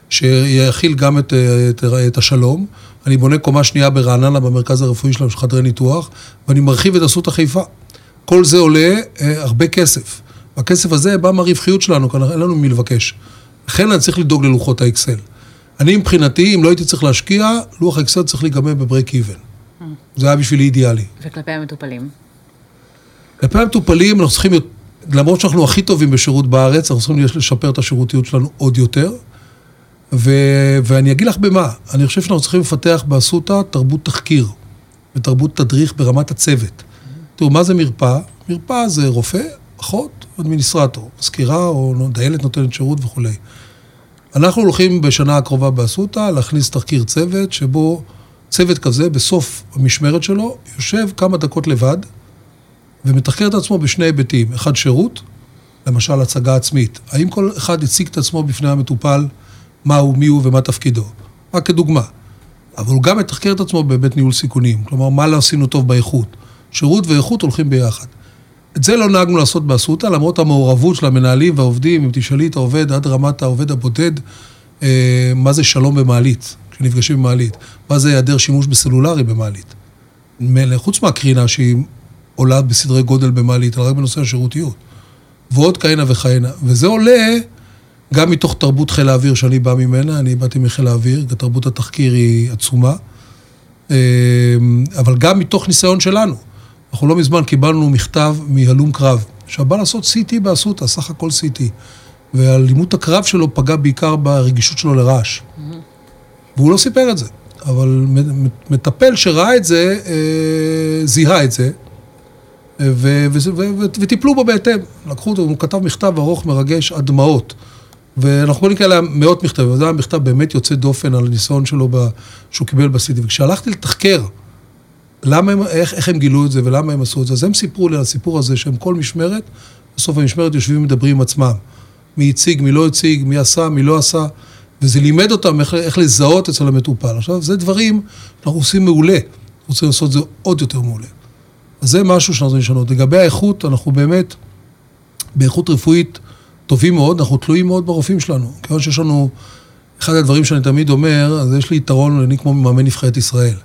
שיכיל גם את, את, את השלום. אני בונה קומה שנייה ברעננה, במרכז הרפואי שלנו, של חדרי ניתוח, ואני מרחיב את אסותא חיפה. כל זה עולה אה, הרבה כסף. והכסף הזה בא מהרווחיות שלנו, כי אין לנו מי לבקש. לכן אני צריך לדאוג ללוחות האקסל. אני מבחינתי, אם לא הייתי צריך להשקיע, לוח האקסל צריך להיגמר בברייק איבן. זה היה בשבילי אידיאלי. וכלפי המטופלים? כלפי המטופלים אנחנו צריכים, למרות שאנחנו הכי טובים בשירות בארץ, אנחנו צריכים לשפר את השירותיות שלנו עוד יותר. ו, ואני אגיד לך במה, אני חושב שאנחנו צריכים לפתח באסותא תרבות תחקיר ותרבות תדריך ברמת הצוות. תראו, מה זה מרפאה? מרפאה זה רופא, אחות, אדמיניסטרטור, מזכירה או דיילת נותנת שירות וכולי. אנחנו הולכים בשנה הקרובה באסותא להכניס תחקיר צוות, שבו צוות כזה, בסוף המשמרת שלו, יושב כמה דקות לבד ומתחקר את עצמו בשני היבטים. אחד, שירות, למשל הצגה עצמית. האם כל אחד הציג את עצמו בפני המטופל, מה הוא, מי הוא ומה תפקידו? רק כדוגמה. אבל הוא גם מתחקר את עצמו בהיבט ניהול סיכונים. כלומר, מה לא עשינו טוב באיכות. שירות ואיכות הולכים ביחד. את זה לא נהגנו לעשות באסותא, למרות המעורבות של המנהלים והעובדים, אם תשאלי את העובד עד רמת העובד הבודד, אה, מה זה שלום במעלית, כשנפגשים במעלית, מה זה היעדר שימוש בסלולרי במעלית. חוץ מהקרינה שהיא עולה בסדרי גודל במעלית, אלא רק בנושא השירותיות. ועוד כהנה וכהנה. וזה עולה גם מתוך תרבות חיל האוויר שאני בא ממנה, אני באתי מחיל האוויר, תרבות התחקיר היא עצומה, אה, אבל גם מתוך ניסיון שלנו. אנחנו לא מזמן קיבלנו מכתב מהלום קרב, שבא לעשות CT באסותא, סך הכל CT. והלימות הקרב שלו פגע בעיקר ברגישות שלו לרעש. Mm-hmm. והוא לא סיפר את זה, אבל מטפל שראה את זה, אה, זיהה את זה, ו- ו- ו- וטיפלו בו בהתאם. לקחו אותו, הוא כתב מכתב ארוך מרגש עד דמעות. ואנחנו לקרוא להם מאות מכתבים, וזה היה מכתב באמת יוצא דופן על הניסיון שלו ב... שהוא קיבל בסיטי. וכשהלכתי לתחקר למה הם, איך, איך הם גילו את זה ולמה הם עשו את זה, אז הם סיפרו לי על הסיפור הזה שהם כל משמרת, בסוף המשמרת יושבים ומדברים עם עצמם. מי הציג, מי לא הציג, מי עשה, מי לא עשה, וזה לימד אותם איך, איך לזהות אצל המטופל. עכשיו, זה דברים שאנחנו עושים מעולה, רוצים לעשות את זה עוד יותר מעולה. אז זה משהו שאנחנו רוצים לשנות. לגבי האיכות, אנחנו באמת באיכות רפואית טובים מאוד, אנחנו תלויים מאוד ברופאים שלנו. כיוון שיש לנו, אחד הדברים שאני תמיד אומר, אז יש לי יתרון, אני כמו מאמן נבחרת ישראל.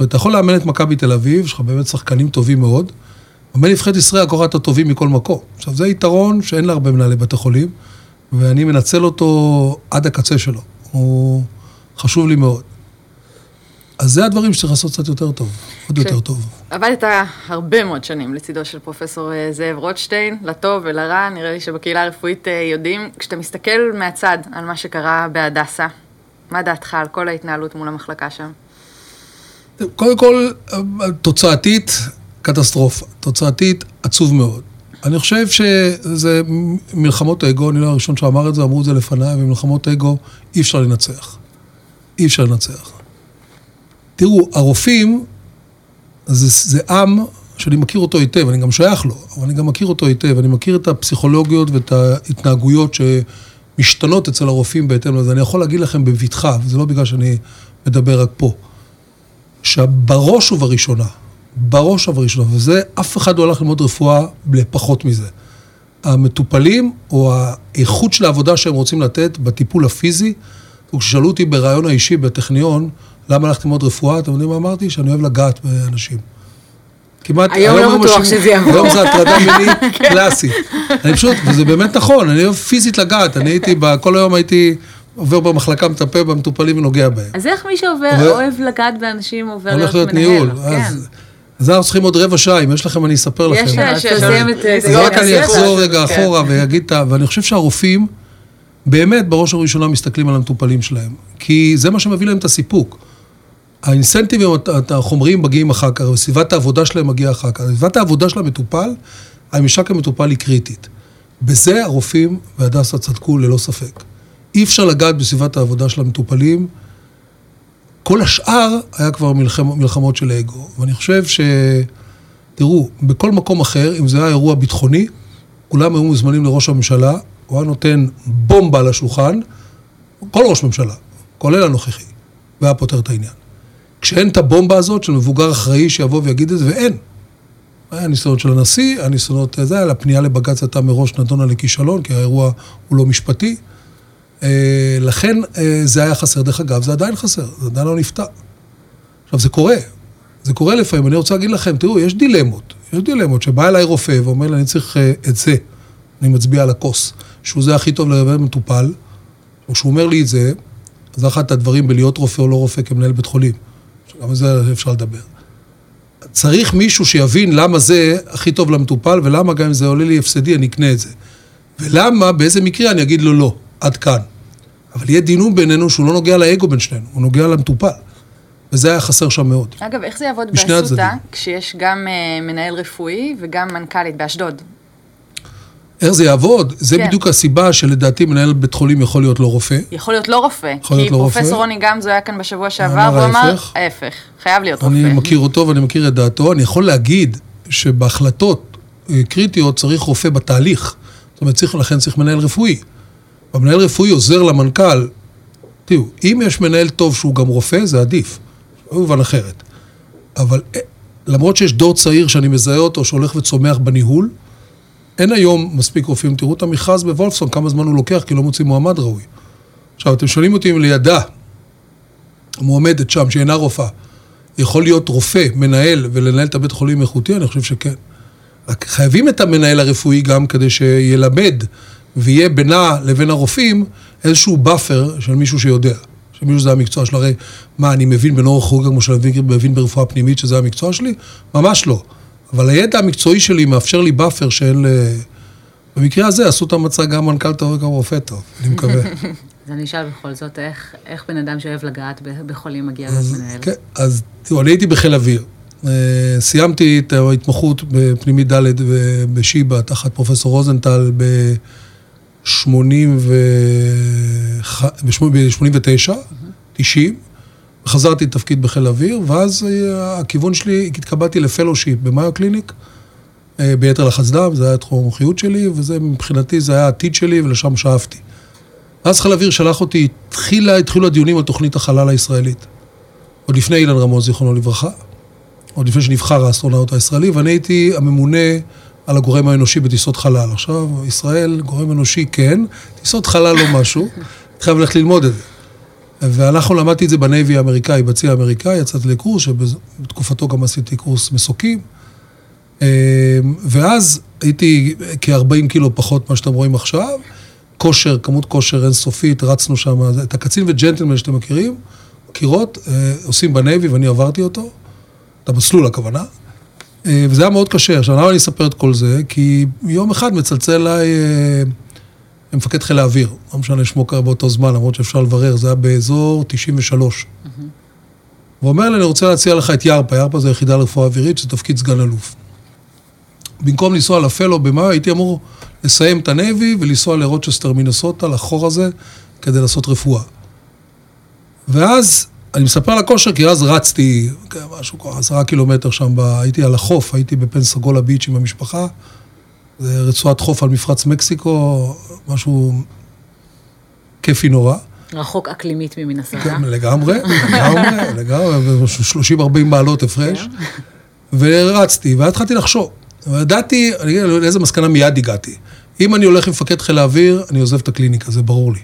ואתה יכול לאמן את מכבי תל אביב, יש לך באמת שחקנים טובים מאוד. מאמן נבחרת ישראל, הכוחות הטובים מכל מקום. עכשיו, זה יתרון שאין להרבה מנהלי בתי חולים, ואני מנצל אותו עד הקצה שלו. הוא חשוב לי מאוד. אז זה הדברים שצריך לעשות קצת יותר טוב, עוד יותר טוב. עבדת הרבה מאוד שנים לצידו של פרופסור אה, זאב רוטשטיין, לטוב ולרע, נראה לי שבקהילה הרפואית אה, יודעים. כשאתה מסתכל מהצד על מה שקרה בהדסה, מה דעתך על כל ההתנהלות מול המחלקה שם? קודם כל, תוצאתית, קטסטרופה. תוצאתית, עצוב מאוד. אני חושב שזה מלחמות אגו, אני לא הראשון שאמר את זה, אמרו את זה לפניי, ומלחמות אגו אי אפשר לנצח. אי אפשר לנצח. תראו, הרופאים, זה, זה עם שאני מכיר אותו היטב, אני גם שייך לו, אבל אני גם מכיר אותו היטב, אני מכיר את הפסיכולוגיות ואת ההתנהגויות שמשתנות אצל הרופאים בהתאם לזה. אני יכול להגיד לכם בבטחה, וזה לא בגלל שאני מדבר רק פה, שבראש ובראשונה, בראש ובראשונה, וזה, אף אחד לא הלך ללמוד רפואה לפחות מזה. המטופלים, או האיכות של העבודה שהם רוצים לתת בטיפול הפיזי, וכששאלו אותי בריאיון האישי בטכניון, למה הלכתי ללמוד רפואה, אתם יודעים מה אמרתי? שאני אוהב לגעת באנשים. כמעט, היום לא בטוח שזה יעבור. היום זה הטרדה מינית כן. קלאסית. אני פשוט, וזה באמת נכון, אני אוהב פיזית לגעת, אני הייתי, כל היום הייתי עובר במחלקה, מטפל במטופלים ונוגע בהם. אז איך מי שאוהב לגעת באנשים עובר להיות מנהל? הולך להיות ניהול, כן. אז אנחנו צריכים עוד רבע שעה, אם יש לכם אני אספר לכם. יש, יש, תסיים את זה. רק אני אחזור רגע כן. אחורה ואגיד את ה... ואני חושב שהרופאים באמת בראש ובראשונה מסתכלים על המטופלים שלהם, כי זה מה שמביא להם את הסיפוק. האינסנטיבים, החומריים מגיעים אחר כך, וסביבת העבודה שלהם מגיעה אחר כך. סביבת העבודה של המטופל, הממשק המטופל היא קריטית. בזה הרופאים והדסה צדקו ללא ספק. אי אפשר לגעת בסביבת העבודה של המטופלים. כל השאר היה כבר מלחמ, מלחמות של אגו. ואני חושב ש... תראו, בכל מקום אחר, אם זה היה אירוע ביטחוני, כולם היו מוזמנים לראש הממשלה, הוא היה נותן בומבה על השולחן, כל ראש ממשלה, כולל הנוכחי, והיה פותר את העניין. כשאין את הבומבה הזאת של מבוגר אחראי שיבוא ויגיד את זה, ואין. היה ניסיונות של הנשיא, היה ניסיונות, זה היה, הפנייה לבג"ץ הייתה מראש נדונה לכישלון, כי האירוע הוא לא משפטי. אה, לכן אה, זה היה חסר. דרך אגב, זה עדיין חסר, זה עדיין לא נפתר. עכשיו, זה קורה. זה קורה לפעמים. אני רוצה להגיד לכם, תראו, יש דילמות. יש דילמות שבא אליי רופא ואומר לי, אני צריך אה, את זה. אני מצביע על הכוס. שהוא זה הכי טוב לדבר מטופל, או שהוא אומר לי את זה, זה אחד הדברים בלהיות רופא או לא רופא כמנהל בית חולים. גם על זה אפשר לדבר. צריך מישהו שיבין למה זה הכי טוב למטופל, ולמה גם אם זה עולה לי הפסדי, אני אקנה את זה. ולמה, באיזה מקרה אני אגיד לו לא, עד כאן. אבל יהיה דינום בינינו שהוא לא נוגע לאגו בין שנינו, הוא נוגע למטופל. וזה היה חסר שם מאוד. אגב, איך זה יעבוד באסותא, כשיש גם uh, מנהל רפואי וגם מנכ"לית באשדוד? איך זה יעבוד? זה כן. בדיוק הסיבה שלדעתי מנהל בית חולים יכול להיות לא רופא. יכול להיות לא רופא. יכול להיות לא רופא. כי פרופסור רוני גמזו היה כאן בשבוע שעבר, והוא אמר ההפך, חייב להיות אני רופא. אני מכיר אותו ואני מכיר את דעתו. אני יכול להגיד שבהחלטות אה, קריטיות צריך רופא בתהליך. זאת אומרת, צריך, לכן צריך מנהל רפואי. המנהל רפואי עוזר למנכ"ל. תראו, אם יש מנהל טוב שהוא גם רופא, זה עדיף. לא מובן אחרת. אבל אה, למרות שיש דור צעיר שאני מזהה אותו, שהולך וצומח בניהול, אין היום מספיק רופאים. תראו את המכרז בוולפסון, כמה זמן הוא לוקח, כי לא מוצאים מועמד ראוי. עכשיו, אתם שואלים אותי אם לידה, מועמדת שם, שאינה רופאה, יכול להיות רופא, מנהל, ולנהל את הבית חולים איכותי? אני חושב שכן. רק חייבים את המנהל הרפואי גם כדי שילמד ויהיה בינה לבין הרופאים איזשהו buffer של מישהו שיודע. שמישהו זה המקצוע שלו. הרי מה, אני מבין בנורוכירורגיה כמו שאני מבין ברפואה פנימית שזה המקצוע שלי? ממש לא. אבל הידע המקצועי שלי מאפשר לי buffer של... במקרה הזה אסותא המצאה גם מנכ"ל טוב וגם רופא טוב, אני מקווה. אז אני אשאל בכל זאת, איך, איך בן אדם שאוהב לגעת בחולים מגיע להיות מנהל? כן, אז תראו, אני הייתי בחיל אוויר. אה, סיימתי את ההתמחות בפנימית ד' בשיבא, תחת פרופסור רוזנטל, ב-89, 90, חזרתי לתפקיד בחיל האוויר, ואז אה, הכיוון שלי, התקבלתי לפלושיפ במאיו קליניק, אה, ביתר לחץ דם, זה היה תחום המומחיות שלי, וזה מבחינתי, זה היה העתיד שלי, ולשם שאפתי. אז חיל האוויר שלח אותי, התחילה, התחילו הדיונים על תוכנית החלל הישראלית. עוד לפני אילן רמון, זיכרונו לברכה, עוד לפני שנבחר האסטרונאוט הישראלי, ואני הייתי הממונה על הגורם האנושי בטיסות חלל. עכשיו, ישראל, גורם אנושי כן, טיסות חלל לא משהו, חייב ללכת ללמוד את זה. ואנחנו למדתי את זה ב Navy האמריקאי, בצי האמריקאי, יצאתי לקורס, שבתקופתו גם עשיתי קורס מסוקים. אמ, ואז הייתי כ-40 קילו פחות ממה שאתם רואים עכשיו. כושר, כמות כושר אינסופית, רצנו שם, את הקצין וג'נטלמן שאתם מכירים, מכירות, אה, עושים בנייבי ואני עברתי אותו, את המסלול הכוונה. אה, וזה היה מאוד קשה. עכשיו, למה אני אספר את כל זה? כי יום אחד מצלצל אליי אה, מפקד חיל האוויר, לא משנה שמו קרה באותו זמן, למרות שאפשר לברר, זה היה באזור 93. Mm-hmm. הוא אומר לי, אני רוצה להציע לך את ירפה, ירפה זה יחידה לרפואה אווירית, זה תפקיד סגן אלוף. במקום לנסוע לפלו במאי, הייתי אמור לסיים את הנייבי ולנסוע לרוצ'סטר מינסוטה, לחור הזה, כדי לעשות רפואה. ואז אני מספר על הכושר, כי אז רצתי, כן, משהו כמו עשרה קילומטר שם, ב... הייתי על החוף, הייתי בפנסגולה ביץ' עם המשפחה. זה רצועת חוף על מפרץ מקסיקו, משהו כיפי נורא. רחוק אקלימית ממינסוטה. כן, לגמרי, לגמרי, לגמרי, 30-40 מעלות הפרש. כן. ורצתי, ואז התחלתי לחשוב. וידעתי, אני אגיד לאיזה מסקנה מיד הגעתי. אם אני הולך עם מפקד חיל האוויר, אני עוזב את הקליניקה, זה ברור לי.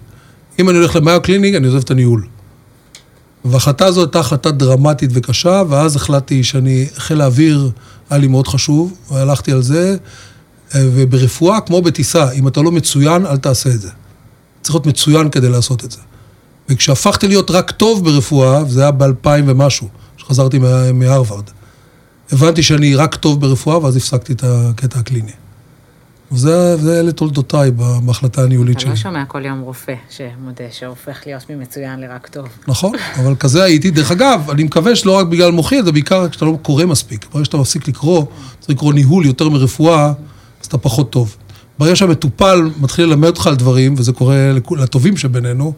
אם אני הולך למיו קליניק, אני עוזב את הניהול. וההחלטה הזאת הייתה החלטה דרמטית וקשה, ואז החלטתי שאני, חיל האוויר היה לי מאוד חשוב, והלכתי על זה, וברפואה, כמו בטיסה, אם אתה לא מצוין, אל תעשה את זה. צריך להיות מצוין כדי לעשות את זה. וכשהפכתי להיות רק טוב ברפואה, וזה היה באלפיים ומשהו, כשחזרתי מהרווארד, הבנתי שאני רק טוב ברפואה, ואז הפסקתי את הקטע הקליני. וזה, זה אלה תולדותיי בהחלטה הניהולית שלי. אתה לא שומע כל יום רופא שמודה שהופך להיות ממצוין לרק טוב. נכון, אבל כזה הייתי. דרך אגב, אני מקווה שלא רק בגלל מוחי, אלא בעיקר כשאתה לא קורא מספיק. ברגע שאתה מפסיק לקרוא, צריך לקרוא ניהול יותר מרפואה, אז אתה פחות טוב. ברגע שהמטופל מתחיל ללמד אותך על דברים, וזה קורה לטובים שבינינו,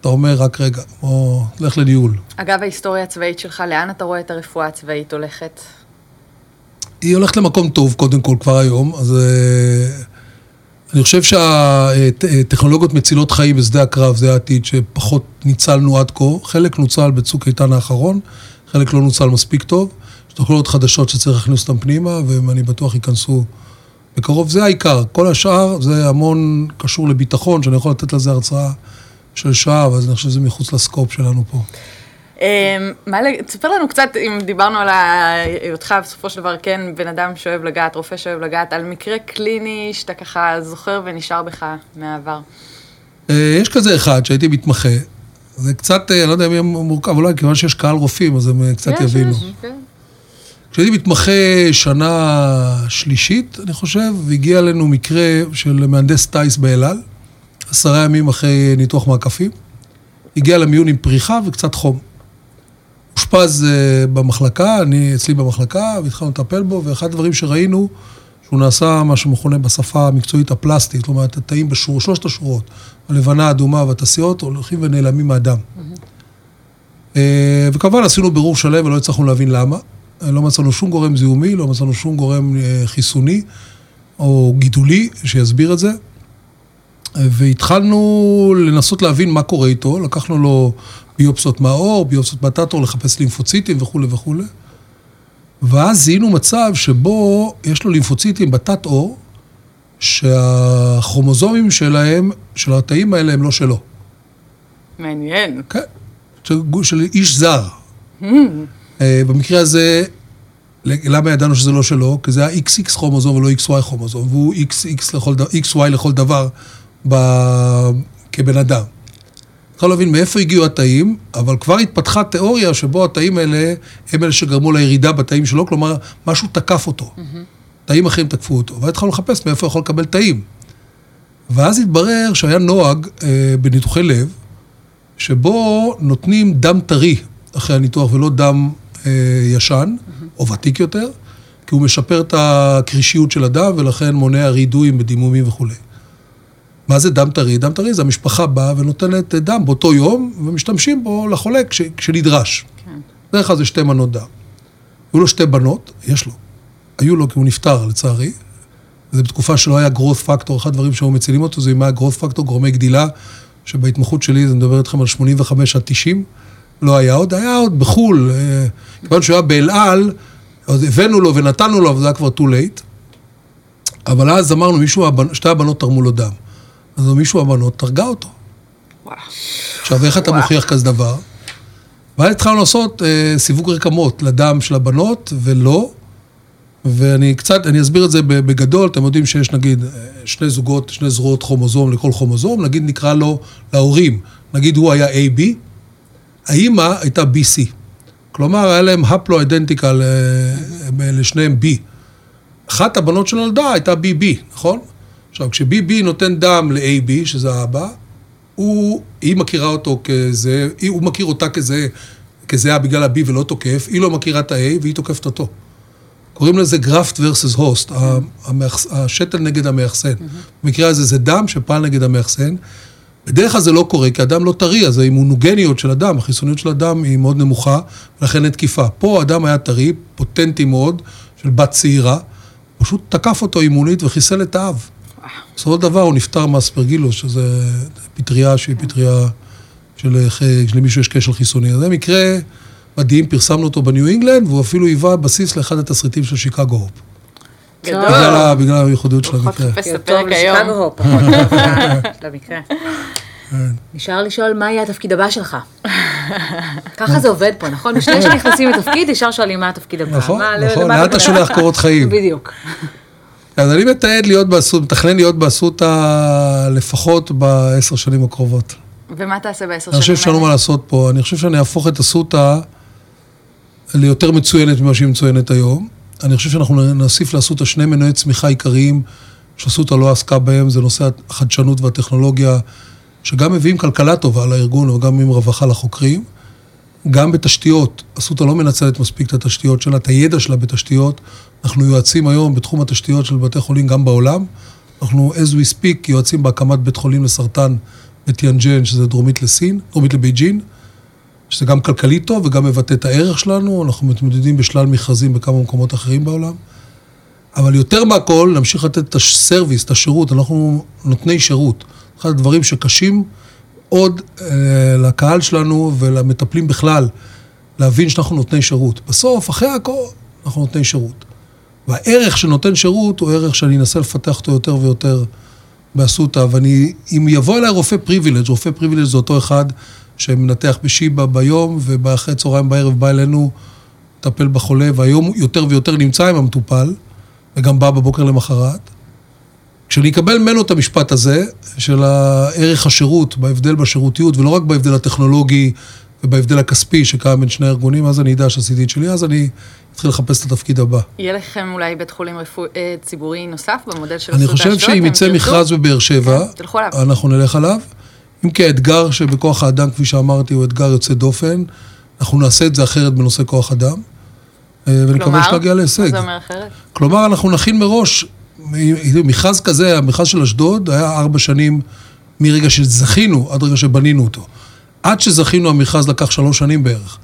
אתה אומר, רק רגע, בוא, לך לניהול. אגב, ההיסטוריה הצבאית שלך, לאן אתה רואה את הרפואה הצבאית הולכת? היא הולכת למקום טוב, קודם כל, כבר היום, אז uh, אני חושב שהטכנולוגיות מצילות חיים בשדה הקרב זה העתיד שפחות ניצלנו עד כה. חלק נוצל בצוק איתן האחרון, חלק לא נוצל מספיק טוב. יש טכנולוגיות חדשות שצריך להכניס אותן פנימה, ואני בטוח ייכנסו בקרוב. זה העיקר. כל השאר זה המון קשור לביטחון, שאני יכול לתת לזה הרצאה של שעה, אבל אני חושב שזה מחוץ לסקופ שלנו פה. אמ, תספר לנו קצת, אם דיברנו על היותך בסופו של דבר כן בן אדם שאוהב לגעת, רופא שאוהב לגעת, על מקרה קליני שאתה ככה זוכר ונשאר בך מהעבר. אה, יש כזה אחד שהייתי מתמחה, זה קצת, אה, אני לא יודע אם יהיה מורכב, אולי כיוון שיש קהל רופאים, אז הם אה, קצת יבינו. כן. כשהייתי מתמחה שנה שלישית, אני חושב, והגיע אלינו מקרה של מהנדס טיס באל על, עשרה ימים אחרי ניתוח מעקפים, הגיע למיון עם פריחה וקצת חום. אושפז uh, במחלקה, אני אצלי במחלקה, והתחלנו לטפל בו, ואחד הדברים שראינו, שהוא נעשה מה שמכונה בשפה המקצועית הפלסטית, אומרת, התאים בשור, שלושת השורות, הלבנה, האדומה והתעשיות, הולכים ונעלמים מהדם. Uh, וכמובן עשינו בירור שלם ולא הצלחנו להבין למה. אה, לא מצאנו שום גורם זיהומי, לא מצאנו שום גורם חיסוני או גידולי שיסביר את זה. והתחלנו לנסות להבין מה קורה איתו, לקחנו לו ביופסות מהעור, ביופסות מהתת-עור, לחפש לימפוציטים וכולי וכולי. ואז זיהינו מצב שבו יש לו לימפוציטים בתת-עור, שהכרומוזומים שלהם, של התאים האלה, הם לא שלו. מעניין. כן, של, של איש זר. Hmm. אה, במקרה הזה, למה ידענו שזה לא שלו? כי זה היה XX כרומוזום ולא XY כרומוזום, והוא XX לכל, XY לכל דבר ב... כבן אדם. צריך להבין מאיפה הגיעו התאים, אבל כבר התפתחה תיאוריה שבו התאים האלה הם אלה שגרמו לירידה בתאים שלו, כלומר, משהו תקף אותו. Mm-hmm. תאים אחרים תקפו אותו, ואז התחלנו לחפש מאיפה יכול לקבל תאים. ואז התברר שהיה נוהג אה, בניתוחי לב, שבו נותנים דם טרי אחרי הניתוח ולא דם אה, ישן, mm-hmm. או ותיק יותר, כי הוא משפר את הקרישיות של הדם ולכן מונע רה-דואים בדימומים וכולי. מה זה דם טרי? דם טרי זה המשפחה באה ונותנת דם באותו יום, ומשתמשים בו לחולה כש, כשנדרש. כן. בדרך כלל זה שתי מנות דם. היו לו שתי בנות, יש לו. היו לו כי הוא נפטר לצערי. זה בתקופה שלא היה growth factor, אחד הדברים שהיו מצילים אותו זה אם היה growth factor, גורמי גדילה, שבהתמחות שלי, זה מדבר איתכם על 85 עד 90, לא היה עוד, היה עוד בחו"ל, אה, כיוון שהוא היה באל על, אז הבאנו לו ונתנו לו, אבל זה היה כבר too late. אבל אז אמרנו, מישהו, שתי הבנות תרמו לו דם. אז מישהו הבנות תרגה אותו. וואו. עכשיו, איך אתה מוכיח כזה דבר? ואז התחלנו לעשות אה, סיווג רקמות לדם של הבנות, ולא. ואני קצת, אני אסביר את זה בגדול, אתם יודעים שיש נגיד אה, שני זוגות, שני זרועות כרומוזום לכל כרומוזום, נגיד נקרא לו להורים, נגיד הוא היה AB, האימא הייתה BC. כלומר, היה להם הפלו אידנטיקל אה, לשניהם B. אחת הבנות שנולדה הייתה BB, נכון? עכשיו, כש-BB נותן דם ל-AB, שזה האבא, הוא, היא מכירה אותו כזה, הוא מכיר אותה כזה, כזה בגלל ה-B ולא תוקף, היא לא מכירה את ה-A והיא תוקפת אותו. קוראים לזה גרפט versus הוסט, השתל נגד המאחסן. במקרה הזה זה דם שפעל נגד המאחסן. בדרך כלל זה לא קורה, כי אדם לא טרי, אז האימונוגניות של אדם, החיסוניות של אדם היא מאוד נמוכה, ולכן אין תקיפה. פה אדם היה טרי, פוטנטי מאוד, של בת צעירה, פשוט תקף אותו אימונית וחיסל את האב. בסופו של דבר הוא נפטר מאספרגילוס, שזה פטריה שהיא פטריה של, שלמישהו יש קשר חיסוני. זה מקרה מדהים, פרסמנו אותו בניו אינגלנד, והוא אפילו היווה בסיס לאחד התסריטים של שיקגו הופ. גדול. בגלל הייחודיות של המקרה. פחות חפש את הפרק היום. נשאר לשאול מה יהיה התפקיד הבא שלך. ככה זה עובד פה, נכון? בשנייה שנכנסים לתפקיד, ישר שואלים מה התפקיד הבא. נכון, נכון, לאן אתה שולח קורות חיים. בדיוק. אז אני מתעד להיות באסותא, מתכנן להיות באסותא לפחות בעשר שנים הקרובות. ומה תעשה בעשר שנים? אני חושב שאין מה לעשות פה. אני חושב שאני אהפוך את אסותא ליותר מצוינת ממה שהיא מצוינת היום. אני חושב שאנחנו נוסיף לאסותא שני מנועי צמיחה עיקריים שאסותא לא עסקה בהם, זה נושא החדשנות והטכנולוגיה, שגם מביאים כלכלה טובה לארגון וגם עם רווחה לחוקרים. גם בתשתיות, אסותא לא מנצלת מספיק את התשתיות שלה, את הידע שלה בתשתיות. אנחנו יועצים היום בתחום התשתיות של בתי חולים גם בעולם. אנחנו, as we speak, יועצים בהקמת בית חולים לסרטן בטיאנג'ן, שזה דרומית לסין, דרומית לבייג'ין, שזה גם כלכלית טוב וגם מבטא את הערך שלנו. אנחנו מתמודדים בשלל מכרזים בכמה מקומות אחרים בעולם. אבל יותר מהכל, נמשיך לתת את הסרוויס, את השירות, אנחנו נותני שירות. אחד הדברים שקשים עוד אה, לקהל שלנו ולמטפלים בכלל, להבין שאנחנו נותני שירות. בסוף, אחרי הכל, אנחנו נותני שירות. והערך של נותן שירות הוא ערך שאני אנסה לפתח אותו יותר ויותר באסותא, ואני, אם יבוא אליי רופא פריבילג', רופא פריבילג' זה אותו אחד שמנתח בשיבא ביום, ובאחרי צהריים בערב בא אלינו לטפל בחולה, והיום יותר ויותר נמצא עם המטופל, וגם בא בבוקר למחרת. כשאני אקבל ממנו את המשפט הזה, של ערך השירות, בהבדל בשירותיות, ולא רק בהבדל הטכנולוגי ובהבדל הכספי שקיים בין שני הארגונים, אז אני אדע שעשיתי את שלי, אז אני אתחיל לחפש את התפקיד הבא. יהיה לכם אולי בית חולים רפוא... אה, ציבורי נוסף במודל של אני חושב שאם יצא מכרז בבאר שבע, כן, אנחנו נלך עליו. אם כי האתגר שבכוח האדם, כפי שאמרתי, הוא אתגר יוצא דופן, אנחנו נעשה את זה אחרת בנושא כוח אדם. אה, ואני מקווה שנגיע להישג. מה זה אומר אחרת? כלומר, אנחנו נכין מראש מכרז כזה, המכרז של אשדוד היה ארבע שנים מרגע שזכינו עד רגע שבנינו אותו. עד שזכינו המכרז לקח שלוש שנים בערך.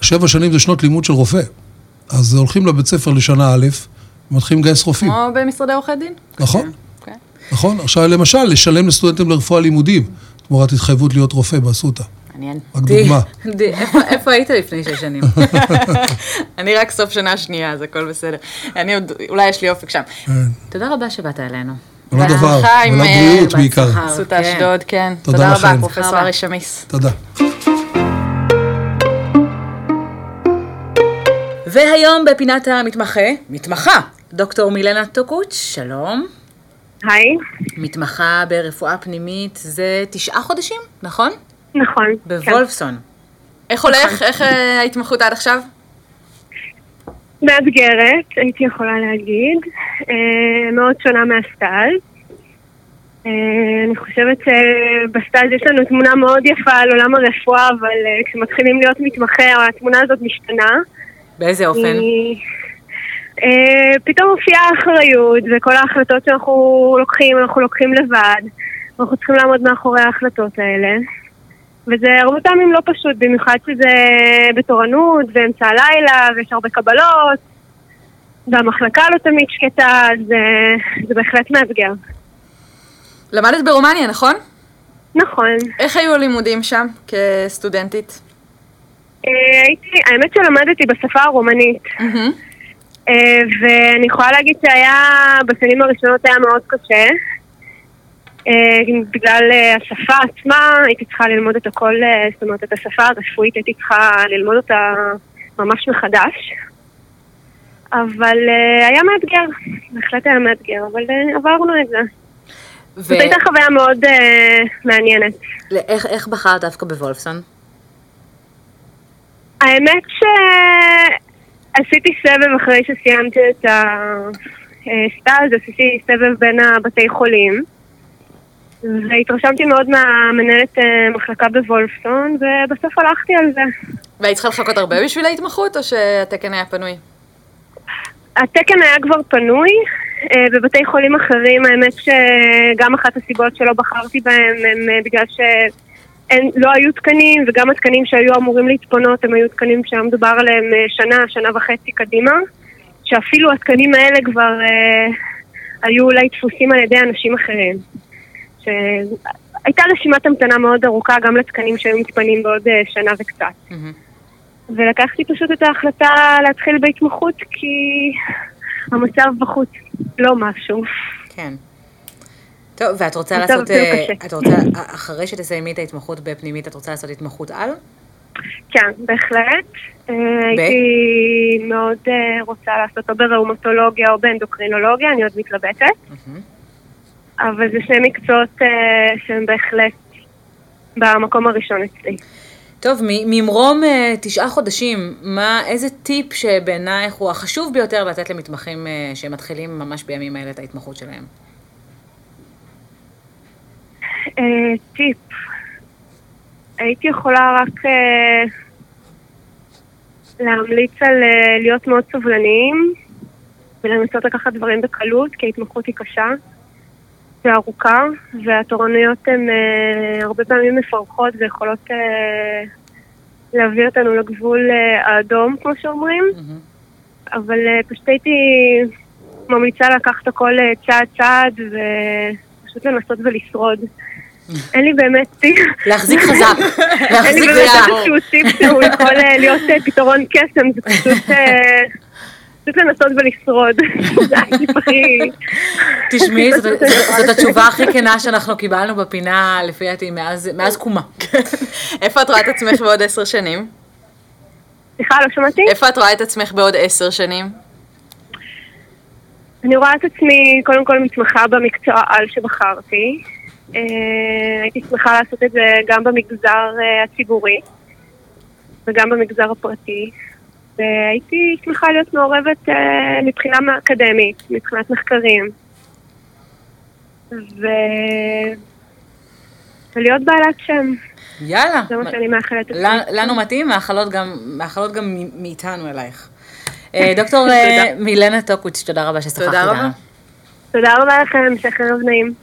שבע שנים זה שנות לימוד של רופא. אז הולכים לבית ספר לשנה א', ומתחילים לגייס רופאים. כמו במשרדי עורכי דין. נכון. Okay. כן, אוקיי. נכון. עכשיו, למשל, לשלם לסטודנטים לרפואה לימודים, תמורת התחייבות להיות רופא באסותא. מעניין. רק דוגמה. איפה היית לפני שש שנים? אני רק סוף שנה שנייה, אז הכל בסדר. אני עוד, אולי יש לי אופק שם. כן. תודה רבה שבאת אלינו. לא דבר, ולא בריאות בעיקר. אסותא אשדוד, כן. תודה רבה, פרופסור ארי שמיס. תודה. והיום בפינת המתמחה, מתמחה, דוקטור מילנה טוקוץ', שלום. היי. מתמחה ברפואה פנימית זה תשעה חודשים, נכון? נכון. בוולפסון. כן. איך הולך? נכון. איך אה, ההתמחות עד עכשיו? מאתגרת, הייתי יכולה להגיד. אה, מאוד שונה מהסטאז'. אה, אני חושבת שבסטאז' יש לנו תמונה מאוד יפה על עולם הרפואה, אבל כשמתחילים להיות מתמחה, התמונה הזאת משתנה. באיזה אופן? פתאום מופיעה האחריות, וכל ההחלטות שאנחנו לוקחים, אנחנו לוקחים לבד. אנחנו צריכים לעמוד מאחורי ההחלטות האלה. וזה הרבה פעמים לא פשוט, במיוחד שזה בתורנות, באמצע הלילה, ויש הרבה קבלות, והמחלקה לא תמיד שקטה, זה, זה בהחלט מאתגר. למדת ברומניה, נכון? נכון. איך היו הלימודים שם כסטודנטית? אה, הייתי, האמת שלמדתי בשפה הרומנית, אה, ואני יכולה להגיד שהיה, בשנים הראשונות היה מאוד קשה. אה, בגלל השפה עצמה, הייתי צריכה ללמוד את הכל, זאת אומרת, את השפה הרפואית הייתי צריכה ללמוד אותה ממש מחדש. אבל היה מאתגר, בהחלט היה מאתגר, אבל עברנו את זה. ו... זאת הייתה חוויה מאוד uh, מעניינת. איך, איך בחרת דווקא בוולפסון? האמת שעשיתי סבב אחרי שסיימתי את הסטאז', עשיתי סבב בין הבתי חולים. והתרשמתי מאוד מהמנהלת אה, מחלקה בוולפסון, ובסוף הלכתי על זה. והיית צריכה לחכות הרבה בשביל ההתמחות, או שהתקן היה פנוי? התקן היה כבר פנוי, אה, בבתי חולים אחרים, האמת שגם אחת הסיבות שלא בחרתי בהם הם אה, בגלל שלא היו תקנים, וגם התקנים שהיו אמורים להתפנות הם היו תקנים שהיה מדובר עליהם שנה, שנה וחצי קדימה, שאפילו התקנים האלה כבר אה, היו אולי דפוסים על ידי אנשים אחרים. שהייתה רשימת המתנה מאוד ארוכה גם לתקנים שהיו מתפנים בעוד אה, שנה וקצת. Mm-hmm. ולקחתי פשוט את ההחלטה להתחיל בהתמחות כי המצב בחוץ לא משהו. כן. טוב, ואת רוצה לעשות, אה, את רוצה, אחרי שתסיימי את ההתמחות בפנימית, את רוצה לעשות התמחות על? כן, בהחלט. אה, הייתי מאוד אה, רוצה לעשות או בראומטולוגיה או באנדוקרינולוגיה, אני עוד מתלבטת. אבל זה שני מקצועות שהם בהחלט במקום הראשון אצלי. טוב, ממרום uh, תשעה חודשים, מה, איזה טיפ שבעינייך הוא החשוב ביותר לתת למתמחים uh, שמתחילים ממש בימים האלה את ההתמחות שלהם? טיפ. הייתי יכולה רק uh, להמליץ על להיות מאוד סובלניים ולנסות לקחת דברים בקלות, כי ההתמחות היא קשה. וארוכה, והתורנויות הן אה, הרבה פעמים מפרכות ויכולות אה, להביא אותנו לגבול אה, האדום, כמו שאומרים. Mm-hmm. אבל אה, פשוט הייתי ממליצה לקחת הכל אה, צעד צעד ופשוט לנסות ולשרוד. אין לי באמת טיפ. להחזיק חזק. אין לי באמת איזשהו טיפ שהוא יכול אה, להיות אה, פתרון קסם, זה פשוט... פשוט לנסות ולשרוד. זה הטיפ הכי... תשמעי, זאת התשובה הכי כנה שאנחנו קיבלנו בפינה, לפי דעתי, מאז קומה. איפה את רואה את עצמך בעוד עשר שנים? סליחה, לא שמעתי? איפה את רואה את עצמך בעוד עשר שנים? אני רואה את עצמי, קודם כל, מתמחה במקצוע על שבחרתי. אה, הייתי שמחה לעשות את זה גם במגזר אה, הציבורי וגם במגזר הפרטי. והייתי שמחה להיות מעורבת אה, מבחינה אקדמית, מבחינת מחקרים. ו... ולהיות בעלת שם. יאללה. זה מה שאני מאחלת. לנו מתאים, מאחלות גם, מאחלות גם מאיתנו אלייך. אה, דוקטור אה, מילנה טוקוויץ', תודה רבה ששוחחת איתנו. תודה רבה. תודה רבה לכם, המשך ערב נעים.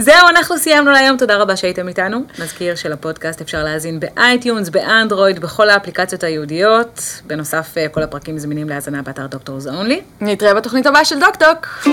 זהו, אנחנו סיימנו להיום, תודה רבה שהייתם איתנו. נזכיר שלפודקאסט אפשר להאזין ב iTunes, באנדרואיד, בכל האפליקציות הייעודיות. בנוסף, כל הפרקים זמינים להאזנה באתר דוקטורס אונלי. נתראה בתוכנית הבאה של דוקטוק.